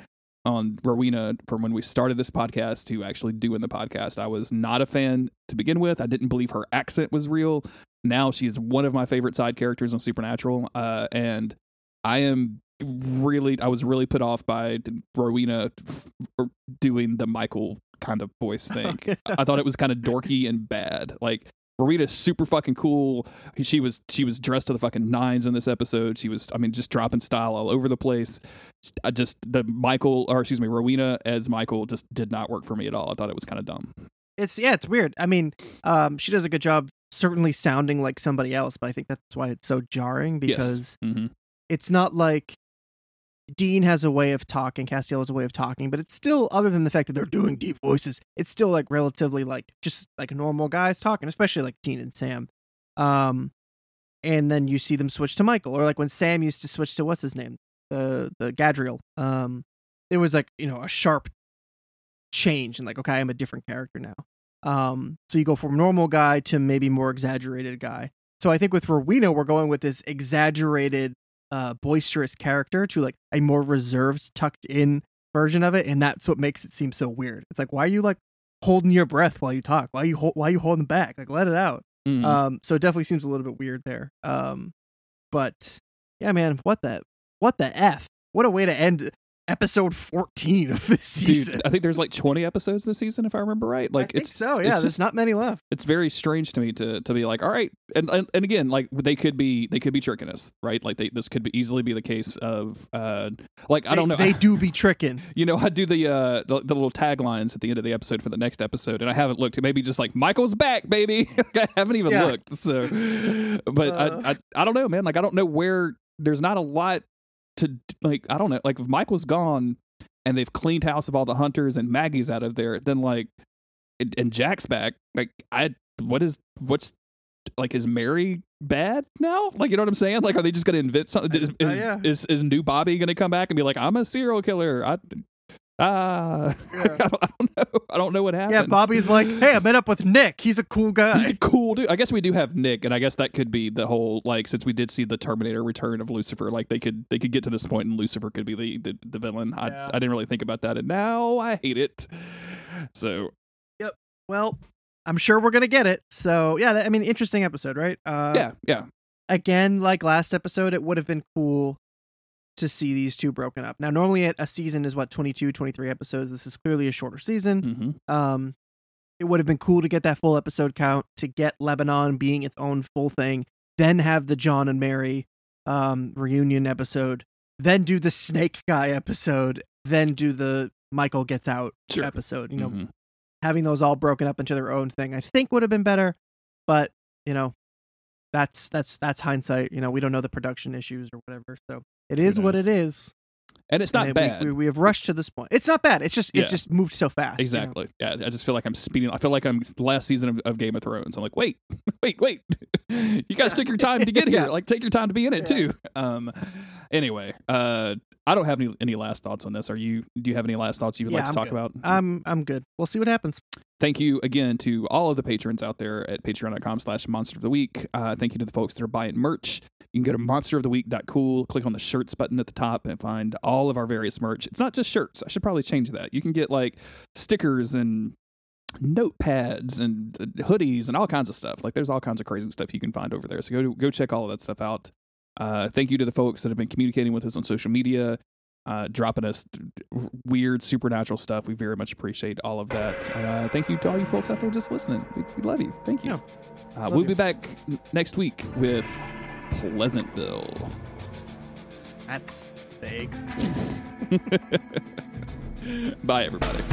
on Rowena from when we started this podcast to actually doing the podcast. I was not a fan to begin with. I didn't believe her accent was real. Now she's one of my favorite side characters on Supernatural, uh, and I am really, I was really put off by Rowena f- er, doing the Michael kind of voice thing. I thought it was kind of dorky and bad. Like Rowena's super fucking cool. She was she was dressed to the fucking nines in this episode. She was, I mean, just dropping style all over the place. I just the Michael, or excuse me, Rowena as Michael just did not work for me at all. I thought it was kind of dumb. It's yeah, it's weird. I mean, um, she does a good job certainly sounding like somebody else, but I think that's why it's so jarring because yes. hmm it's not like Dean has a way of talking, Castiel has a way of talking, but it's still other than the fact that they're doing deep voices, it's still like relatively like just like normal guys talking, especially like Dean and Sam. Um and then you see them switch to Michael, or like when Sam used to switch to what's his name? The the Gadreel. Um it was like, you know, a sharp change and like, okay, I'm a different character now. Um so you go from normal guy to maybe more exaggerated guy. So I think with Rowena, we're going with this exaggerated uh, boisterous character to like a more reserved, tucked in version of it, and that's what makes it seem so weird. It's like, why are you like holding your breath while you talk? Why are you hold, why are you holding back? Like, let it out. Mhm. Um, so it definitely seems a little bit weird there. Um, but yeah, man, what the what the f? What a way to end episode fourteen of this season. Dude, I think there's like 20 episodes this season, if I remember right. Like I think it's so. it's Yeah, there's just- not many left. it's very strange to me to to be like, all right, and and, and again, like they could be they could be tricking us, right? Like they this could be easily be the case of uh like I don't know. They, they do be tricking. you know, I do the uh the, the little taglines at the end of the episode for the next episode, and I haven't looked. Maybe just like Michael's back, baby. I haven't even Yeah. looked. So, but Uh. I, I I don't know, man. Like I don't know where there's not a lot to like. I don't know. Like if Mike was gone and they've cleaned house of all the hunters and Maggie's out of there, then like and, and Jack's back. Like I what is what's like is Mary bad now? Like you know what I'm saying? Like are they just gonna invent something? Is, Uh, is, is is new Bobby gonna come back and be like I'm a serial killer? I ah Yeah. I, don't, I don't know. I don't know what happened. Yeah, Bobby's like, hey, I met up with Nick. He's a cool guy. He's a cool dude. I guess we do have Nick, and I guess that could be the whole like since we did see the Terminator Return of Lucifer, like they could they could get to this point and Lucifer could be the the, the villain. I Yeah. I didn't really think about that, and now I hate it. So Yep. well, I'm sure we're gonna get it. So yeah, I mean, interesting episode, right? Uh, yeah, yeah, Again, like last episode, it would have been cool to see these two broken up. Now, normally a- season is what 22, 23 episodes. This is clearly a shorter season. hmm Um, it would have been cool to get that full episode count, to get Lebanon being its own full thing, then have the John and Mary um reunion episode, then do the Snake Guy episode, then do the Michael gets out sure. episode. You know, Mhm. having those all broken up into their own thing, I think would have been better. But you know, that's that's that's hindsight. You know, we don't know the production issues or whatever. So it is what it is. and it's not And bad. We, we have rushed to this point. It's not bad. It's just Yeah. it just moved so fast. you know? Exactly. Yeah, I just feel like I'm speeding. I feel like I'm last season of, of Game of Thrones. I'm like, wait, wait, wait. you guys took your time to get here. Yeah. Like, take your time to be in it too. Um. Anyway, uh, I don't have any any last thoughts on this. Are you? Do you have any last thoughts you would Yeah, like to I'm talk good. about? I'm I'm good. We'll see what happens. thank you again to all of the patrons out there at patreon.com slash monster of the week uh, thank you to the folks that are buying merch you can go to monsteroftheweek.cool click on the shirts button at the top and find all of our various merch it's not just shirts i should probably change that you can get like stickers and notepads and uh, hoodies and all kinds of stuff like there's all kinds of crazy stuff you can find over there so go go check all of that stuff out uh, thank you to the folks that have been communicating with us on social media uh, dropping us weird supernatural stuff. We very much appreciate all of that. Uh, thank you to all you folks out there just listening. We, we love you. Thank you. Yeah. Uh, we'll you. be back n- next week with Pleasantville. That's big. Bye, everybody.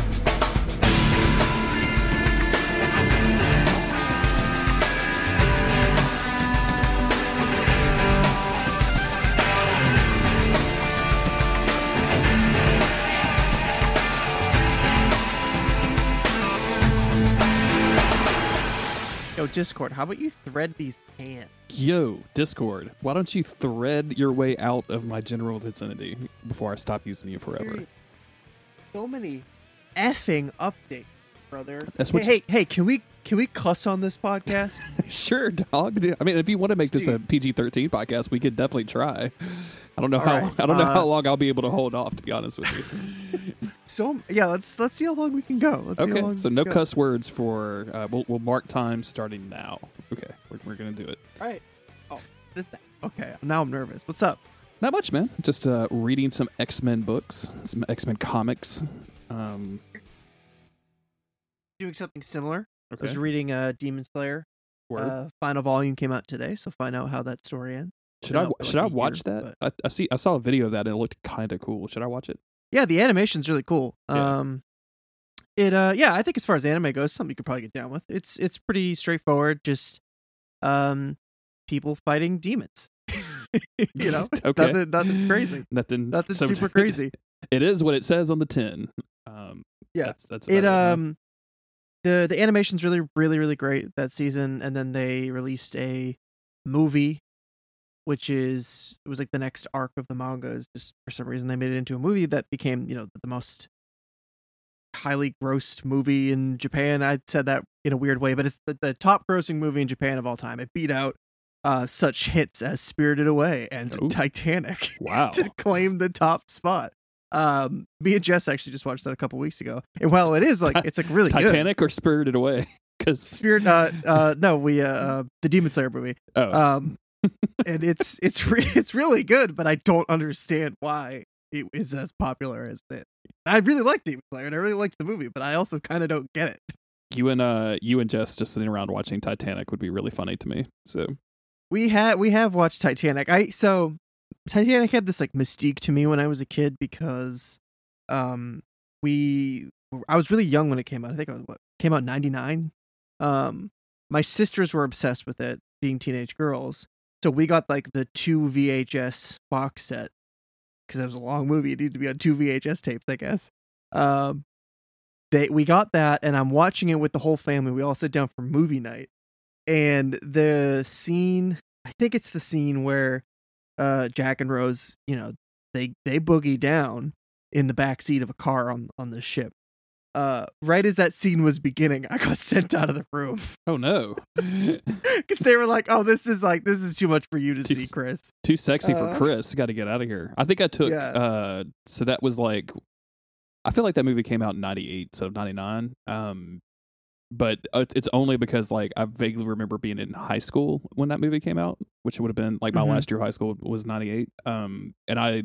Yo, Discord, how about you thread these cans? Yo, Discord, why don't you thread your way out of my general vicinity before I stop using you forever? So many effing updates, brother. That's what hey, hey, hey, can we can we cuss on this podcast? sure, dog. I mean, if you want to make this a PG thirteen podcast, we could definitely try. I don't know All how right, I don't know uh, how long I'll be able to hold off. To be honest with you. so yeah, let's let's see how long we can go. Let's see how okay, so no cuss words for. Uh, we'll, we'll mark time starting now. Okay, we're, we're gonna do it. All right. Oh, this okay. Now I'm nervous. What's up? Not much, man. Just uh, reading some X Men books, some X Men comics. Um, Doing something similar. I was reading uh, Demon Slayer. Uh, final volume came out today, so find out how that story ends. should I should like I watch that? I, I see. I saw a video of that and it looked kind of cool. Should I watch it? Yeah, the animation's really cool. Yeah. Um, it uh, yeah, I think as far as anime goes, something you could probably get down with. It's it's pretty straightforward. Just um, people fighting demons. you know, Okay. nothing nothing crazy, Nothing. nothing so- super crazy. it is what it says on the tin. Um, Yeah. That's that's it um the the animation's really really really great that season and then they released a movie which is it was like the next arc of the manga is just for some reason they made it into a movie that became you know the most highly grossed movie in Japan I said that in a weird way but it's the, the top grossing movie in Japan of all time it beat out uh such hits as Spirited Away and Ooh. Titanic Wow. to claim the top spot. Um, me and Jess actually just watched that a couple weeks ago, and while it is like it's like really good. Titanic or Spirited Away? Because Spirit, uh, uh, no, we uh, uh, the Demon Slayer movie. oh, Um, and it's it's re- it's really good, but I don't understand why it is as popular as it. I really like Demon Slayer, and I really liked the movie, but I also kind of don't get it. you and uh you and Jess just sitting around watching Titanic would be really funny to me. So We had we have watched Titanic. I so Titanic had this like mystique to me when I was a kid because um we I was really young when it came out. I think it was what came out in 99. Um my sisters were obsessed with it being teenage girls. So we got like the two VHS box set because it was a long movie. It needed to be on two VHS tapes, I guess. Um they we got that and I'm watching it with the whole family. We all sit down for movie night. And the scene I think it's the scene where uh Jack and Rose, you know, they they boogie down in the back seat of a car on on the ship. Uh right as that scene was beginning, I got sent out of the room oh no, cuz they were like, "Oh, this is like this is too much for you to Too- see, Chris." too sexy for Uh, Chris. Got to get out of here. I think I took. Yeah. uh So that was like, I feel like that movie came out in '98, so '99. Um, but uh, it's only because like I vaguely remember being in high school when that movie came out, which would have been like my Mhm. last year of high school was '98. Um, and I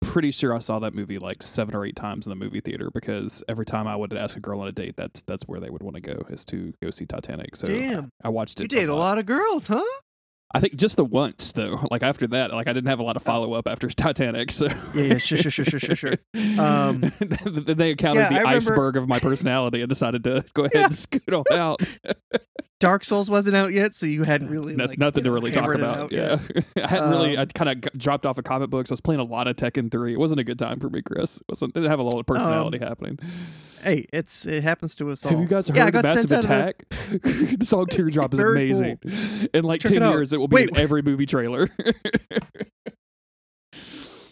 pretty sure I saw that movie like seven or eight times in the movie theater because every time I would ask a girl on a date, that's that's where they would want to go is to go see Titanic. So Damn. I watched it. You dated a lot of girls, huh? I think just the once though. Like after that, like I didn't have a lot of follow up after Titanic. So Yeah, yeah, sure, sure, sure, sure, sure, sure. Um, then they encountered yeah, the remember- iceberg of my personality and decided to go ahead Yeah. and scoot on out. Dark Souls wasn't out yet, so you hadn't really No- like, nothing to know, really talk about. Yeah. I hadn't really. I Um, kind of dropped off of comic books. I was playing a lot of Tekken three. It wasn't a good time for me, Chris. It wasn't didn't have a lot of personality happening. Hey, it's it happens to us all. Have you guys heard yeah, Massive sent out of Attack? the song Teardrop is amazing. In like Check ten out. years, it will be Wait, in every movie trailer.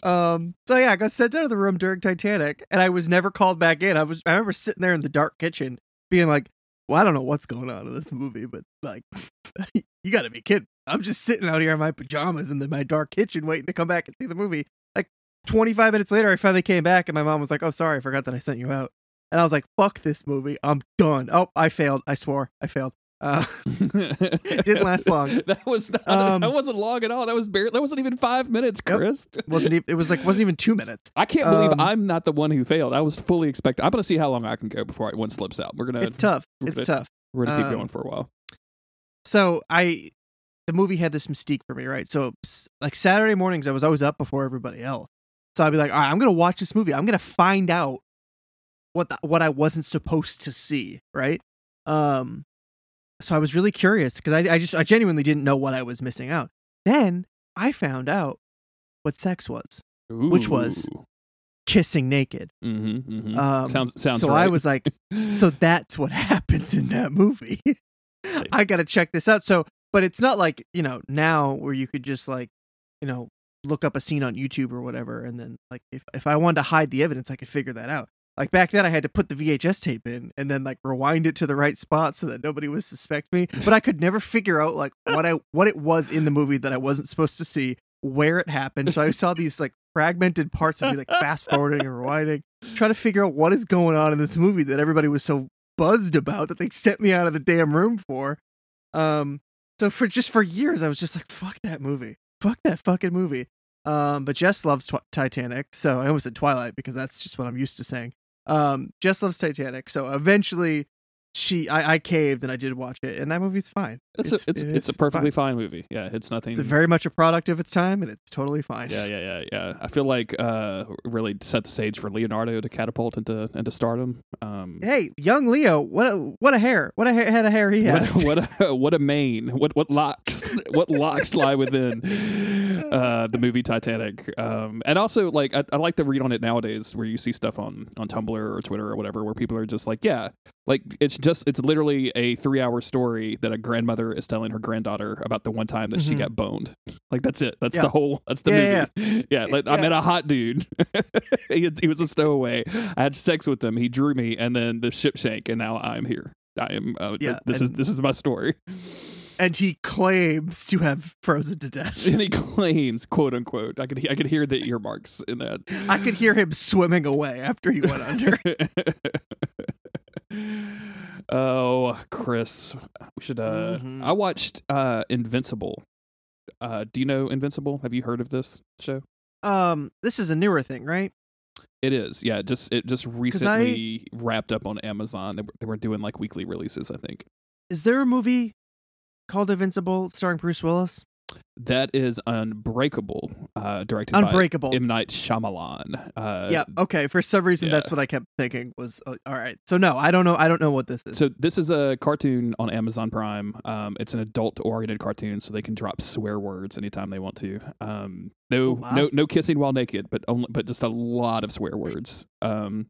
Um, so yeah, I got sent out of the room during Titanic, and I was never called back in. I was I remember sitting there in the dark kitchen, being like, "Well, I don't know what's going on in this movie, but like, you got to be kidding! I'm just sitting out here in my pajamas in the, my dark kitchen, waiting to come back and see the movie." Like 25 minutes later, I finally came back, and my mom was like, "Oh, sorry, I forgot that I sent you out." And I was like, "Fuck this movie! I'm done." Oh, I failed. I swore I failed. Uh, Didn't last long. That was not, Um, that wasn't long at all. That was barely, that wasn't even five minutes, Yep. Chris. wasn't even, it was like wasn't even two minutes. I can't believe Um, I'm not the one who failed. I was fully expecting. I'm gonna see how long I can go before I, one slips out. We're gonna It's tough. we're It's gonna- tough. We're gonna keep Um, going for a while. so I the movie had this mystique for me, right? So like Saturday mornings, I was always up before everybody else. So I'd be like, all right, I'm gonna watch this movie. I'm gonna find out what the, what I wasn't supposed to see, right? Um, so I was really curious because I I just I genuinely didn't know what I was missing out. Then I found out what sex was, which was- kissing naked. Mm-hmm, mm-hmm. Um, sounds sounds. so right. I was like, so that's what happens in that movie. I got to check this out. So, but it's not like, you know, now where you could just like, you know, look up a scene on YouTube or whatever. And then, like, if, if I wanted to hide the evidence, I could figure that out. Like back then, I had to put the VHS tape in and then like rewind it to the right spot so that nobody would suspect me. But I could never figure out like what I what it was in the movie that I wasn't supposed to see, where it happened. So I saw these like fragmented parts of me like fast forwarding and rewinding, trying to figure out what is going on in this movie that everybody was so buzzed about that they sent me out of the damn room for. Um, so for just for years, I was just like, "Fuck that movie, fuck that fucking movie." Um, but Jess loves tw- Titanic, so I almost said Twilight because that's just what I'm used to saying. Um, Jess loves Titanic, so eventually, she I, I caved and I did watch it, and that movie's fine. It's a, it's it's a perfectly fine. movie. Yeah, it's nothing. It's very much a product of its time, and it's totally fine. yeah, yeah, yeah, yeah. I feel like uh, really set the stage for Leonardo to catapult into into stardom. Um, Hey, young Leo, what a what a hair! What a ha- head of hair he what, has. a, what a what a mane! What what locks? what locks lie within uh, the movie Titanic? Um, and also, like, I, I like to read on it nowadays, where you see stuff on on Tumblr or Twitter or whatever, where people are just like, yeah, like it's just it's literally a three hour story that a grandmother is telling her granddaughter about the one time that she Mhm. got boned. Like that's it. That's Yeah. the whole. That's the Yeah, movie. Yeah, like I met a hot dude. he, he was a stowaway. I had sex with him. He drew me, and then the ship sank, and now I'm here. I am. Uh, Yeah, this is this is my story. and he claims to have frozen to death. And he claims, quote unquote, I could I could hear the earmarks in that. I could hear him swimming away after he went under. Oh, Chris, we should. uh Mhm. I watched uh Invincible. Uh, do you know Invincible? Have you heard of this show? um, this is a newer thing, right? It is, yeah. It just it just recently wrapped up on Amazon. They were, they were doing like weekly releases, I think. Is there a movie called Invincible starring Bruce Willis? That is Unbreakable, uh, directed Unbreakable. by M Night Shyamalan. Uh, yeah. Okay. For some reason, yeah. that's what I kept thinking was uh, all right. So no, I don't know. I don't know what this is. So this is a cartoon on Amazon Prime. Um, it's an adult-oriented cartoon, so they can drop swear words anytime they want to. Um, no, Oh, wow. no, no kissing while naked, but only, but just a lot of swear words. Um,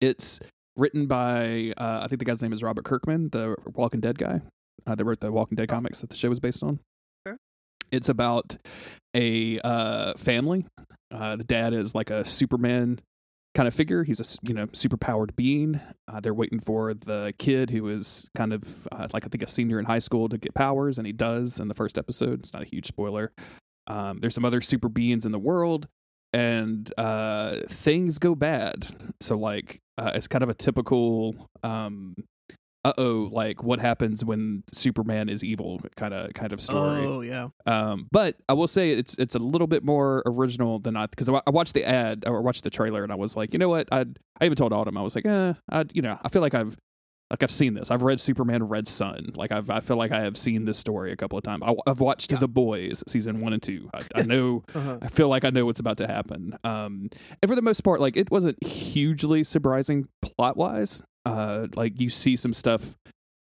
it's written by uh, I think the guy's name is Robert Kirkman, the Walking Dead guy. Uh, that wrote the Walking Dead comics that the show was based on. It's about a uh, family. Uh, the dad is like a Superman kind of figure. He's a you know super powered being. Uh, they're waiting for the kid who is kind of uh, like I think a senior in high school to get powers, and he does in the first episode. It's not a huge spoiler. Um, there's some other super beings in the world, and uh, things go bad. So like uh, it's kind of a typical. Um, uh oh, like what happens when Superman is evil kind of kind of story. Oh yeah. Um, but I will say it's it's a little bit more original than I because I, I watched the ad or watched the trailer and I was like, you know what? I I even told Autumn I was like, eh, I you know I feel like I've like I've seen this. I've read Superman Red Sun. Like I've I feel like I have seen this story a couple of times. I, have watched Yeah. The Boys season one and two. I, I know. Uh-huh. I feel like I know what's about to happen. Um, and for the most part, like it wasn't hugely surprising plot wise. Uh, like you see some stuff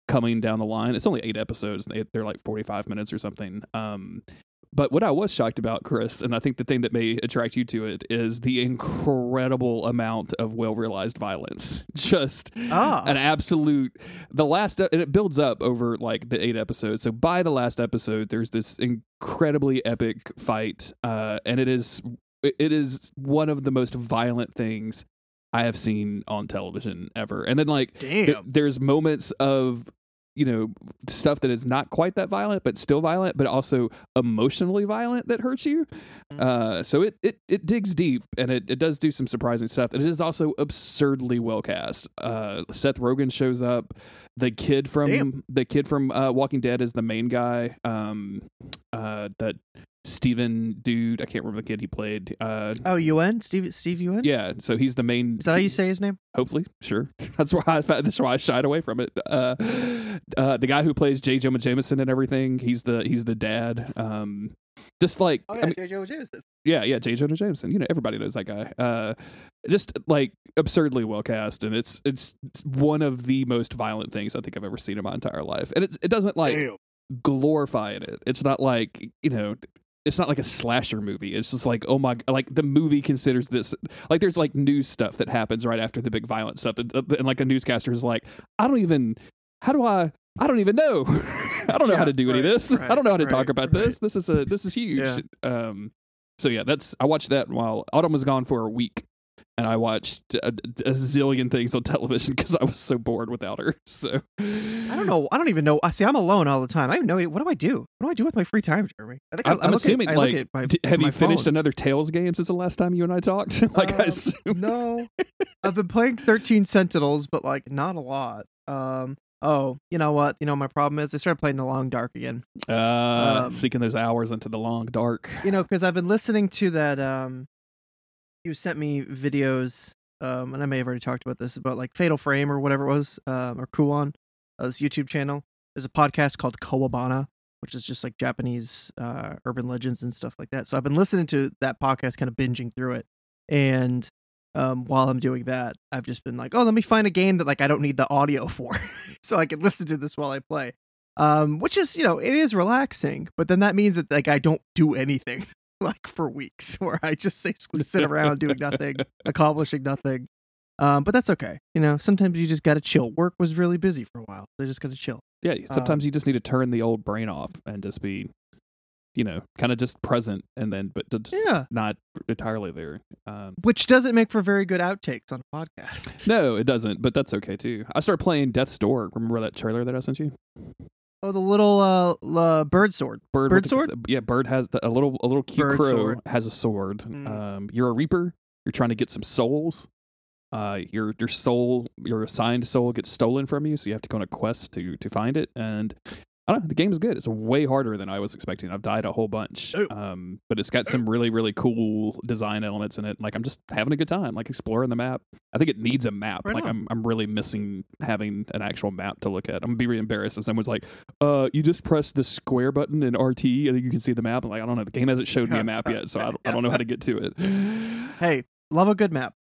coming down the line. It's only eight episodes. They, they're like forty five minutes or something. Um, but what I was shocked about, Chris, and I think the thing that may attract you to it is the incredible amount of well realized violence. Just Ah. an absolute the last and it builds up over like the eight episodes so by the last episode there's this incredibly epic fight uh and it is it is one of the most violent things I have seen on television ever. And then like th- there's moments of you know stuff that is not quite that violent but still violent but also emotionally violent that hurts you Mm-hmm. uh so it it, it digs deep and it, it does do some surprising stuff it is also absurdly well cast uh seth rogen shows up the kid from Damn. the kid from uh walking dead is the main guy um uh that Steven dude, I can't remember the kid he played. Uh, Oh, Yeun? Steve Steve Yeun? yeah, so he's the main. Is that how you say his name? Hopefully, sure. That's why I that's why I shied away from it. Uh, uh, the guy who plays J. Jonah Jameson and everything, he's the he's the dad. Um, just like Oh I yeah, mean, J. Joe Jameson. yeah, yeah, J. Jonah Jameson. You know, everybody knows that guy. Uh, just like absurdly well cast, and it's it's one of the most violent things I think I've ever seen in my entire life. And it it doesn't like Damn. glorify it. It's not like you know. It's not like a slasher movie. It's just like, oh my, like the movie considers this like there's like news stuff that happens right after the big violent stuff, and, and like a newscaster is like, I don't even, how do I, I don't even know, I don't know how to do any of right, this. I don't know how to right, talk about right. this. This is a, this is huge. Yeah. Um, so yeah, that's I watched that while Autumn was gone for a week, and I watched a, a zillion things on television because I was so bored without her. So I don't know. I don't even know. I see. I'm alone all the time. I have no. What do I do? What do I do with my free time, Jeremy? I think I, I'm, I I'm assuming At, like, my, d- have you finished phone. another Tales game since the last time you and I talked? like I Um, assume. no, I've been playing 13 Sentinels, but like not a lot. Um. Oh, you know what? You know my problem is I started playing the Long Dark again. Uh, Um, seeking those hours into the long dark. You know, because I've been listening to that. Um, you sent me videos. Um, and I may have already talked about this about like Fatal Frame or whatever it was, um, or Kuon, uh, this YouTube channel. There's a podcast called Kowabana, which is just like Japanese uh, urban legends and stuff like that. So I've been listening to that podcast, kind of binging through it. And um, while I'm doing that, I've just been like, oh, let me find a game that like I don't need the audio for, so I can listen to this while I play. Um, which is you know it is relaxing, but then that means that like I don't do anything like for weeks, where I just basically sit around doing nothing, accomplishing nothing. Um, but that's okay. You know, sometimes you just gotta chill. Work was really busy for a while. So I just gotta chill. Yeah, Um, sometimes you just need to turn the old brain off and just be, you know, kind of just present and then, but just Yeah. not entirely there. Um, Which doesn't make for very good outtakes on a podcast. no, it doesn't, but that's okay too. I started playing Death's Door. Remember that trailer that I sent you? Oh, the little uh, uh bird sword. Bird, Bird with the- sword? yeah, bird has the, a little a little cute Bird crow sword. has a sword. Mm. Um, you're a reaper. You're trying to get some souls. Uh, your your soul, your assigned soul gets stolen from you, so you have to go on a quest to to find it. And I don't know, the game is good. It's way harder than I was expecting. I've died a whole bunch. Oh. Um, but it's got some really really cool design elements in it. Like I'm just having a good time, like exploring the map. I think it needs a map. Right like on. I'm I'm really missing having an actual map to look at. I'm gonna be really embarrassed if someone's like, uh, you just press the square button in RT and you can see the map. I'm like, I don't know. The game hasn't showed me a map yet, so I don't, I don't know how to get to it. Hey, love a good map.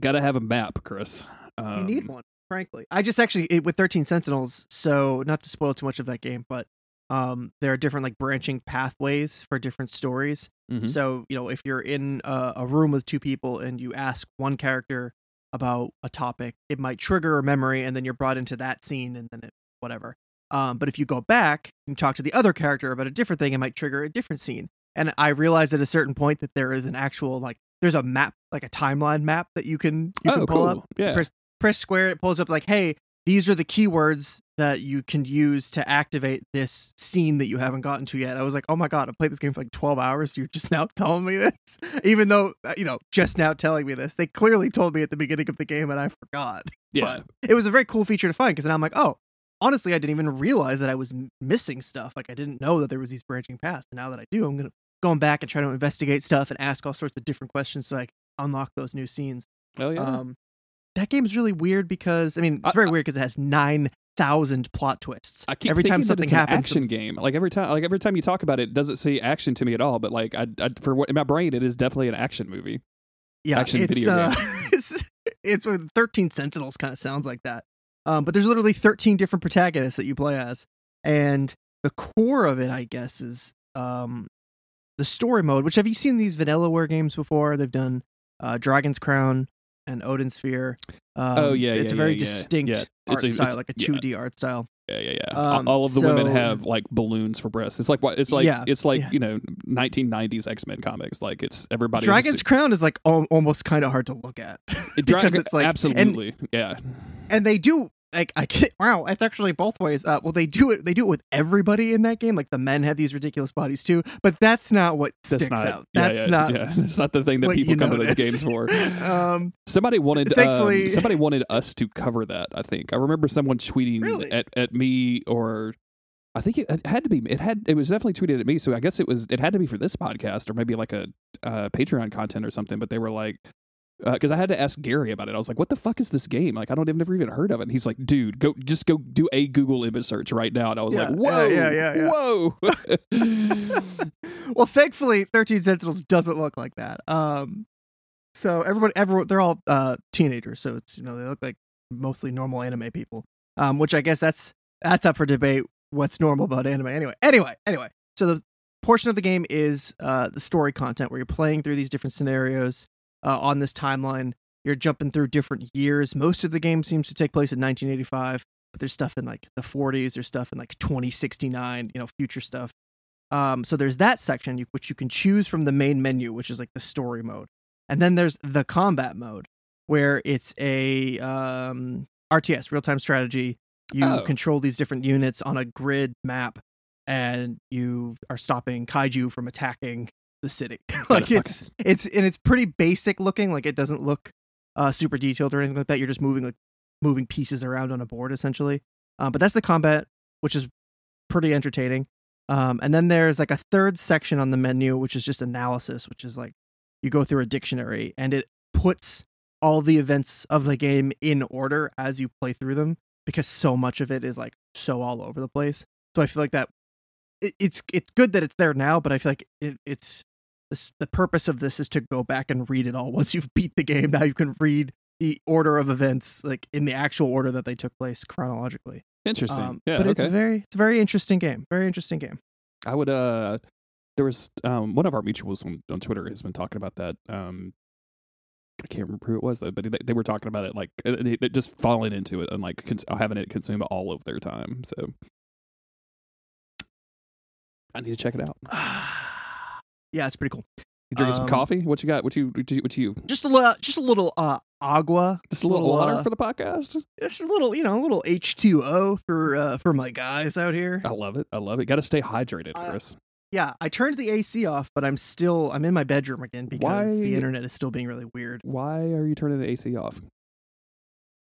Gotta have a map, Chris. Um, You need one, frankly. I just actually it, with 13 Sentinels, so not to spoil too much of that game, but um there are different like branching pathways for different stories. mhm. So, you know, if you're in a, a room with two people and you ask one character about a topic, it might trigger a memory and then you're brought into that scene and then it whatever. Um, but if you go back and talk to the other character about a different thing, it might trigger a different scene. And I realized at a certain point that there is an actual like there's a map, like a timeline map that you can you oh, can pull cool. up. Yeah. Press, square, it pulls up like, hey, these are the keywords that you can use to activate this scene that you haven't gotten to yet. I was like, oh my god, I played this game for like 12 hours. You're just now telling me this, even though uh, you know, just now telling me this. They clearly told me at the beginning of the game, and I forgot. yeah. But it was a very cool feature to find because now I'm like, oh, honestly, I didn't even realize that I was m- missing stuff. Like I didn't know that there was these branching paths. And now that I do, I'm gonna going back and try to investigate stuff and ask all sorts of different questions so I can unlock those new scenes. Oh yeah. Um, that game's really weird because I mean it's very I- weird because it has nine thousand plot twists. I keep every time something it's an happens, action game. Like every time, like every time you talk about it, it doesn't say action to me at all. But like, I, I for what in my brain, it is definitely an action movie. yeah, action it's, video uh, it's thirteen Sentinels kind of sounds like that. Um, but there's literally thirteen different protagonists that you play as, and the core of it, I guess, is um the story mode. Which have you seen these Vanillaware games before? They've done uh, Dragon's Crown and Odin Sphere. Um, Oh, yeah, it's yeah, a very yeah, distinct Yeah, art it's a- style, it's- like a 2D art style. Yeah, yeah, yeah. Um, all of the women have like balloons for breasts. It's like what? It's like it's like you know 1990s X-Men comics. Like it's everybody Dragon's Crown is like al- almost kind of hard to look at because it's like and- absolutely yeah. and they do like I can't, wow, it's actually both ways. Uh, well, they do it. They do it with everybody in that game. Like the men have these ridiculous bodies too, but that's not what That's sticks not out. yeah, That's yeah, not. yeah. That's not the thing that people come to those notice. games for. Um, Somebody wanted Thankfully- um, somebody wanted us to cover that. I think I remember someone tweeting Really? at, at me or I think it, it had to be it had it was definitely tweeted at me. So I guess it was it had to be for this podcast or maybe like a uh, Patreon content or something. But they were like. Because I had to ask Gary about it, I was like, "What the fuck is this game? Like, I don't, I've never even heard of it." And he's like, "Dude, go, just go do a Google image search right now." And I was Yeah, like, "Whoa, yeah, yeah, yeah. whoa!" well, thankfully, Thirteen Sentinels doesn't look like that. Um, so everybody, everyone, they're all uh teenagers, so it's you know they look like mostly normal anime people. Um, which I guess that's that's up for debate. What's normal about anime? Anyway, anyway, anyway. So the portion of the game is uh the story content where you're playing through these different scenarios uh, on this timeline. You're jumping through different years. Most of the game seems to take place in 1985, but there's stuff in like the 40s. There's stuff in like 2069. You know, future stuff. Um, so there's that section you, which you can choose from the main menu, which is like the story mode, and then there's the combat mode, where it's a um, RTS, real time strategy. You Oh. control these different units on a grid map, and you are stopping kaiju from attacking the city. like it's it's and it's pretty basic looking. Like it doesn't look uh, super detailed or anything like that. You're just moving like moving pieces around on a board essentially. Um, but that's the combat, which is pretty entertaining. Um, and then there's like a third section on the menu, which is just analysis, which is like you go through a dictionary and it puts all the events of the game in order as you play through them because so much of it is like so all over the place. So I feel like that it, it's it's good that it's there now, but I feel like it, it's this, the purpose of this is to go back and read it all. Once you've beat the game, now you can read the order of events like in the actual order that they took place chronologically. Interesting. Um, yeah, but okay. it's a very it's a very interesting game. Very interesting game. I would uh there was um one of our mutuals on, on Twitter has been talking about that. Um I can't remember who it was though, but they, they were talking about it like uh, they, they just falling into it and like cons- having it consume all of their time. So I need to check it out. yeah, it's pretty cool. You drinking some Um, coffee? What you got? What you what you, what you Just a little, just a little uh, agua, just a little, water uh, for the podcast? just a little, you know, a little H two O for uh, for my guys out here. I love it. I love it. Got to stay hydrated, Uh, Chris. Yeah, I turned the AC off, but I'm still I'm in my bedroom again because the internet is still being really weird. Why are you turning the AC off?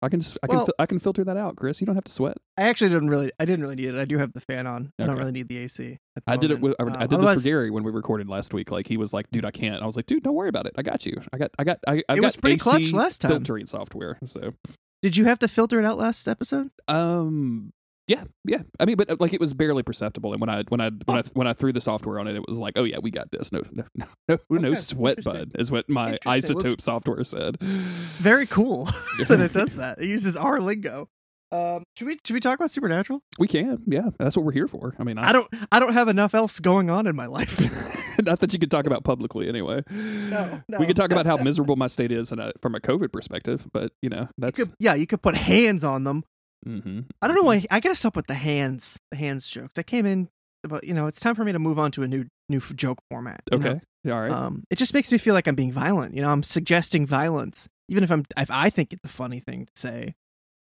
I can s- I can Well- fil- I can filter that out, Chris. You don't have to sweat. I actually didn't really I didn't really need it. I do have the fan on. I don't really need the AC. the I did it. With, I, Uh, I did this for Gary when we recorded last week. Like he was like, "Dude, I can't." I was like, "Dude, don't worry about it. I got you. I got. I got. I, I It got was pretty AC clutch last time. filtering software." So, Did you have to filter it out last episode? um, yeah, yeah. I mean, but uh, like it was barely perceptible. And when I when I when I when I threw the software on it, it was like, "Oh yeah, we got this. No, no, no, no, no sweat, bud," is what my iZotope software said. Very cool that it does that. It uses our lingo. Um, should we should we talk about Supernatural? we can, yeah. That's what we're here for. I mean, I, I don't I don't have enough else going on in my life. not that you could talk about publicly anyway. No, no. We could talk about how miserable my state is a, from a COVID perspective, but you know You that's. could- yeah, you could put hands on them. Hmm I don't know why I gotta stop with the hands, the hands jokes. I came in but you know it's time for me to move on to a new new joke format. you know? Okay. All right. Um, it just makes me feel like I'm being violent. You know, I'm suggesting violence, even if I'm if I think it's a funny thing to say.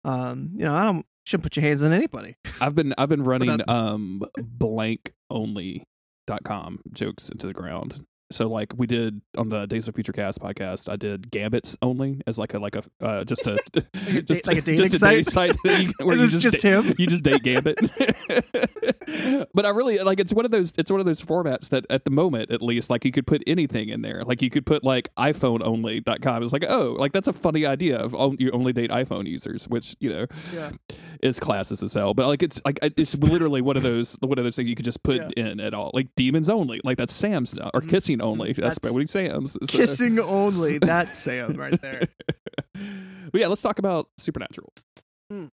Um, you know, I don't shouldn't put your hands on anybody. I've been I've been running Without- um blank only dot com jokes into the ground. So like we did on the Days of Future Cast podcast, I did gambits only as like a like a uh, just a a just, da- like a dating just a dating site? site that you, where you it's just da- him? You just date gambit. but I really like it's one of those it's one of those formats that at the moment at least like you could put anything in there. Like you could put like iPhone only.com. It's like oh like that's a funny idea of oh, you only date iPhone users, which you know Yeah. is classes as hell. But like it's like it's literally one of those one of those things you could just put Yeah. in at all. Like demons only, like that's Sam's now, or Mhm. kissing only. Mhm. That's, That's probably Sam's. So- Kissing only. That's Sam right there. but yeah, let's talk about Supernatural. Hmm.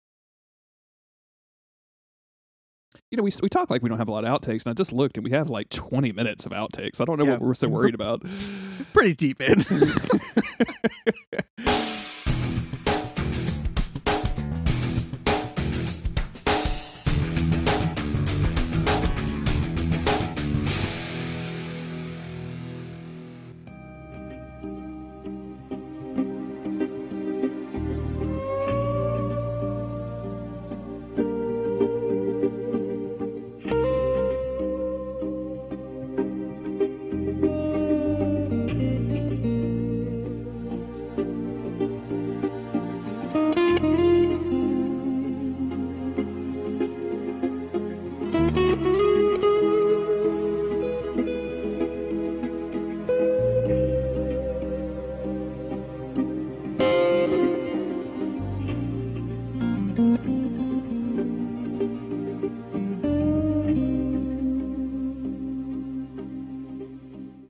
You know, we we talk like we don't have a lot of outtakes, and I just looked, and we have like twenty minutes of outtakes. I don't know Yeah. what we're so worried about. Pretty deep in.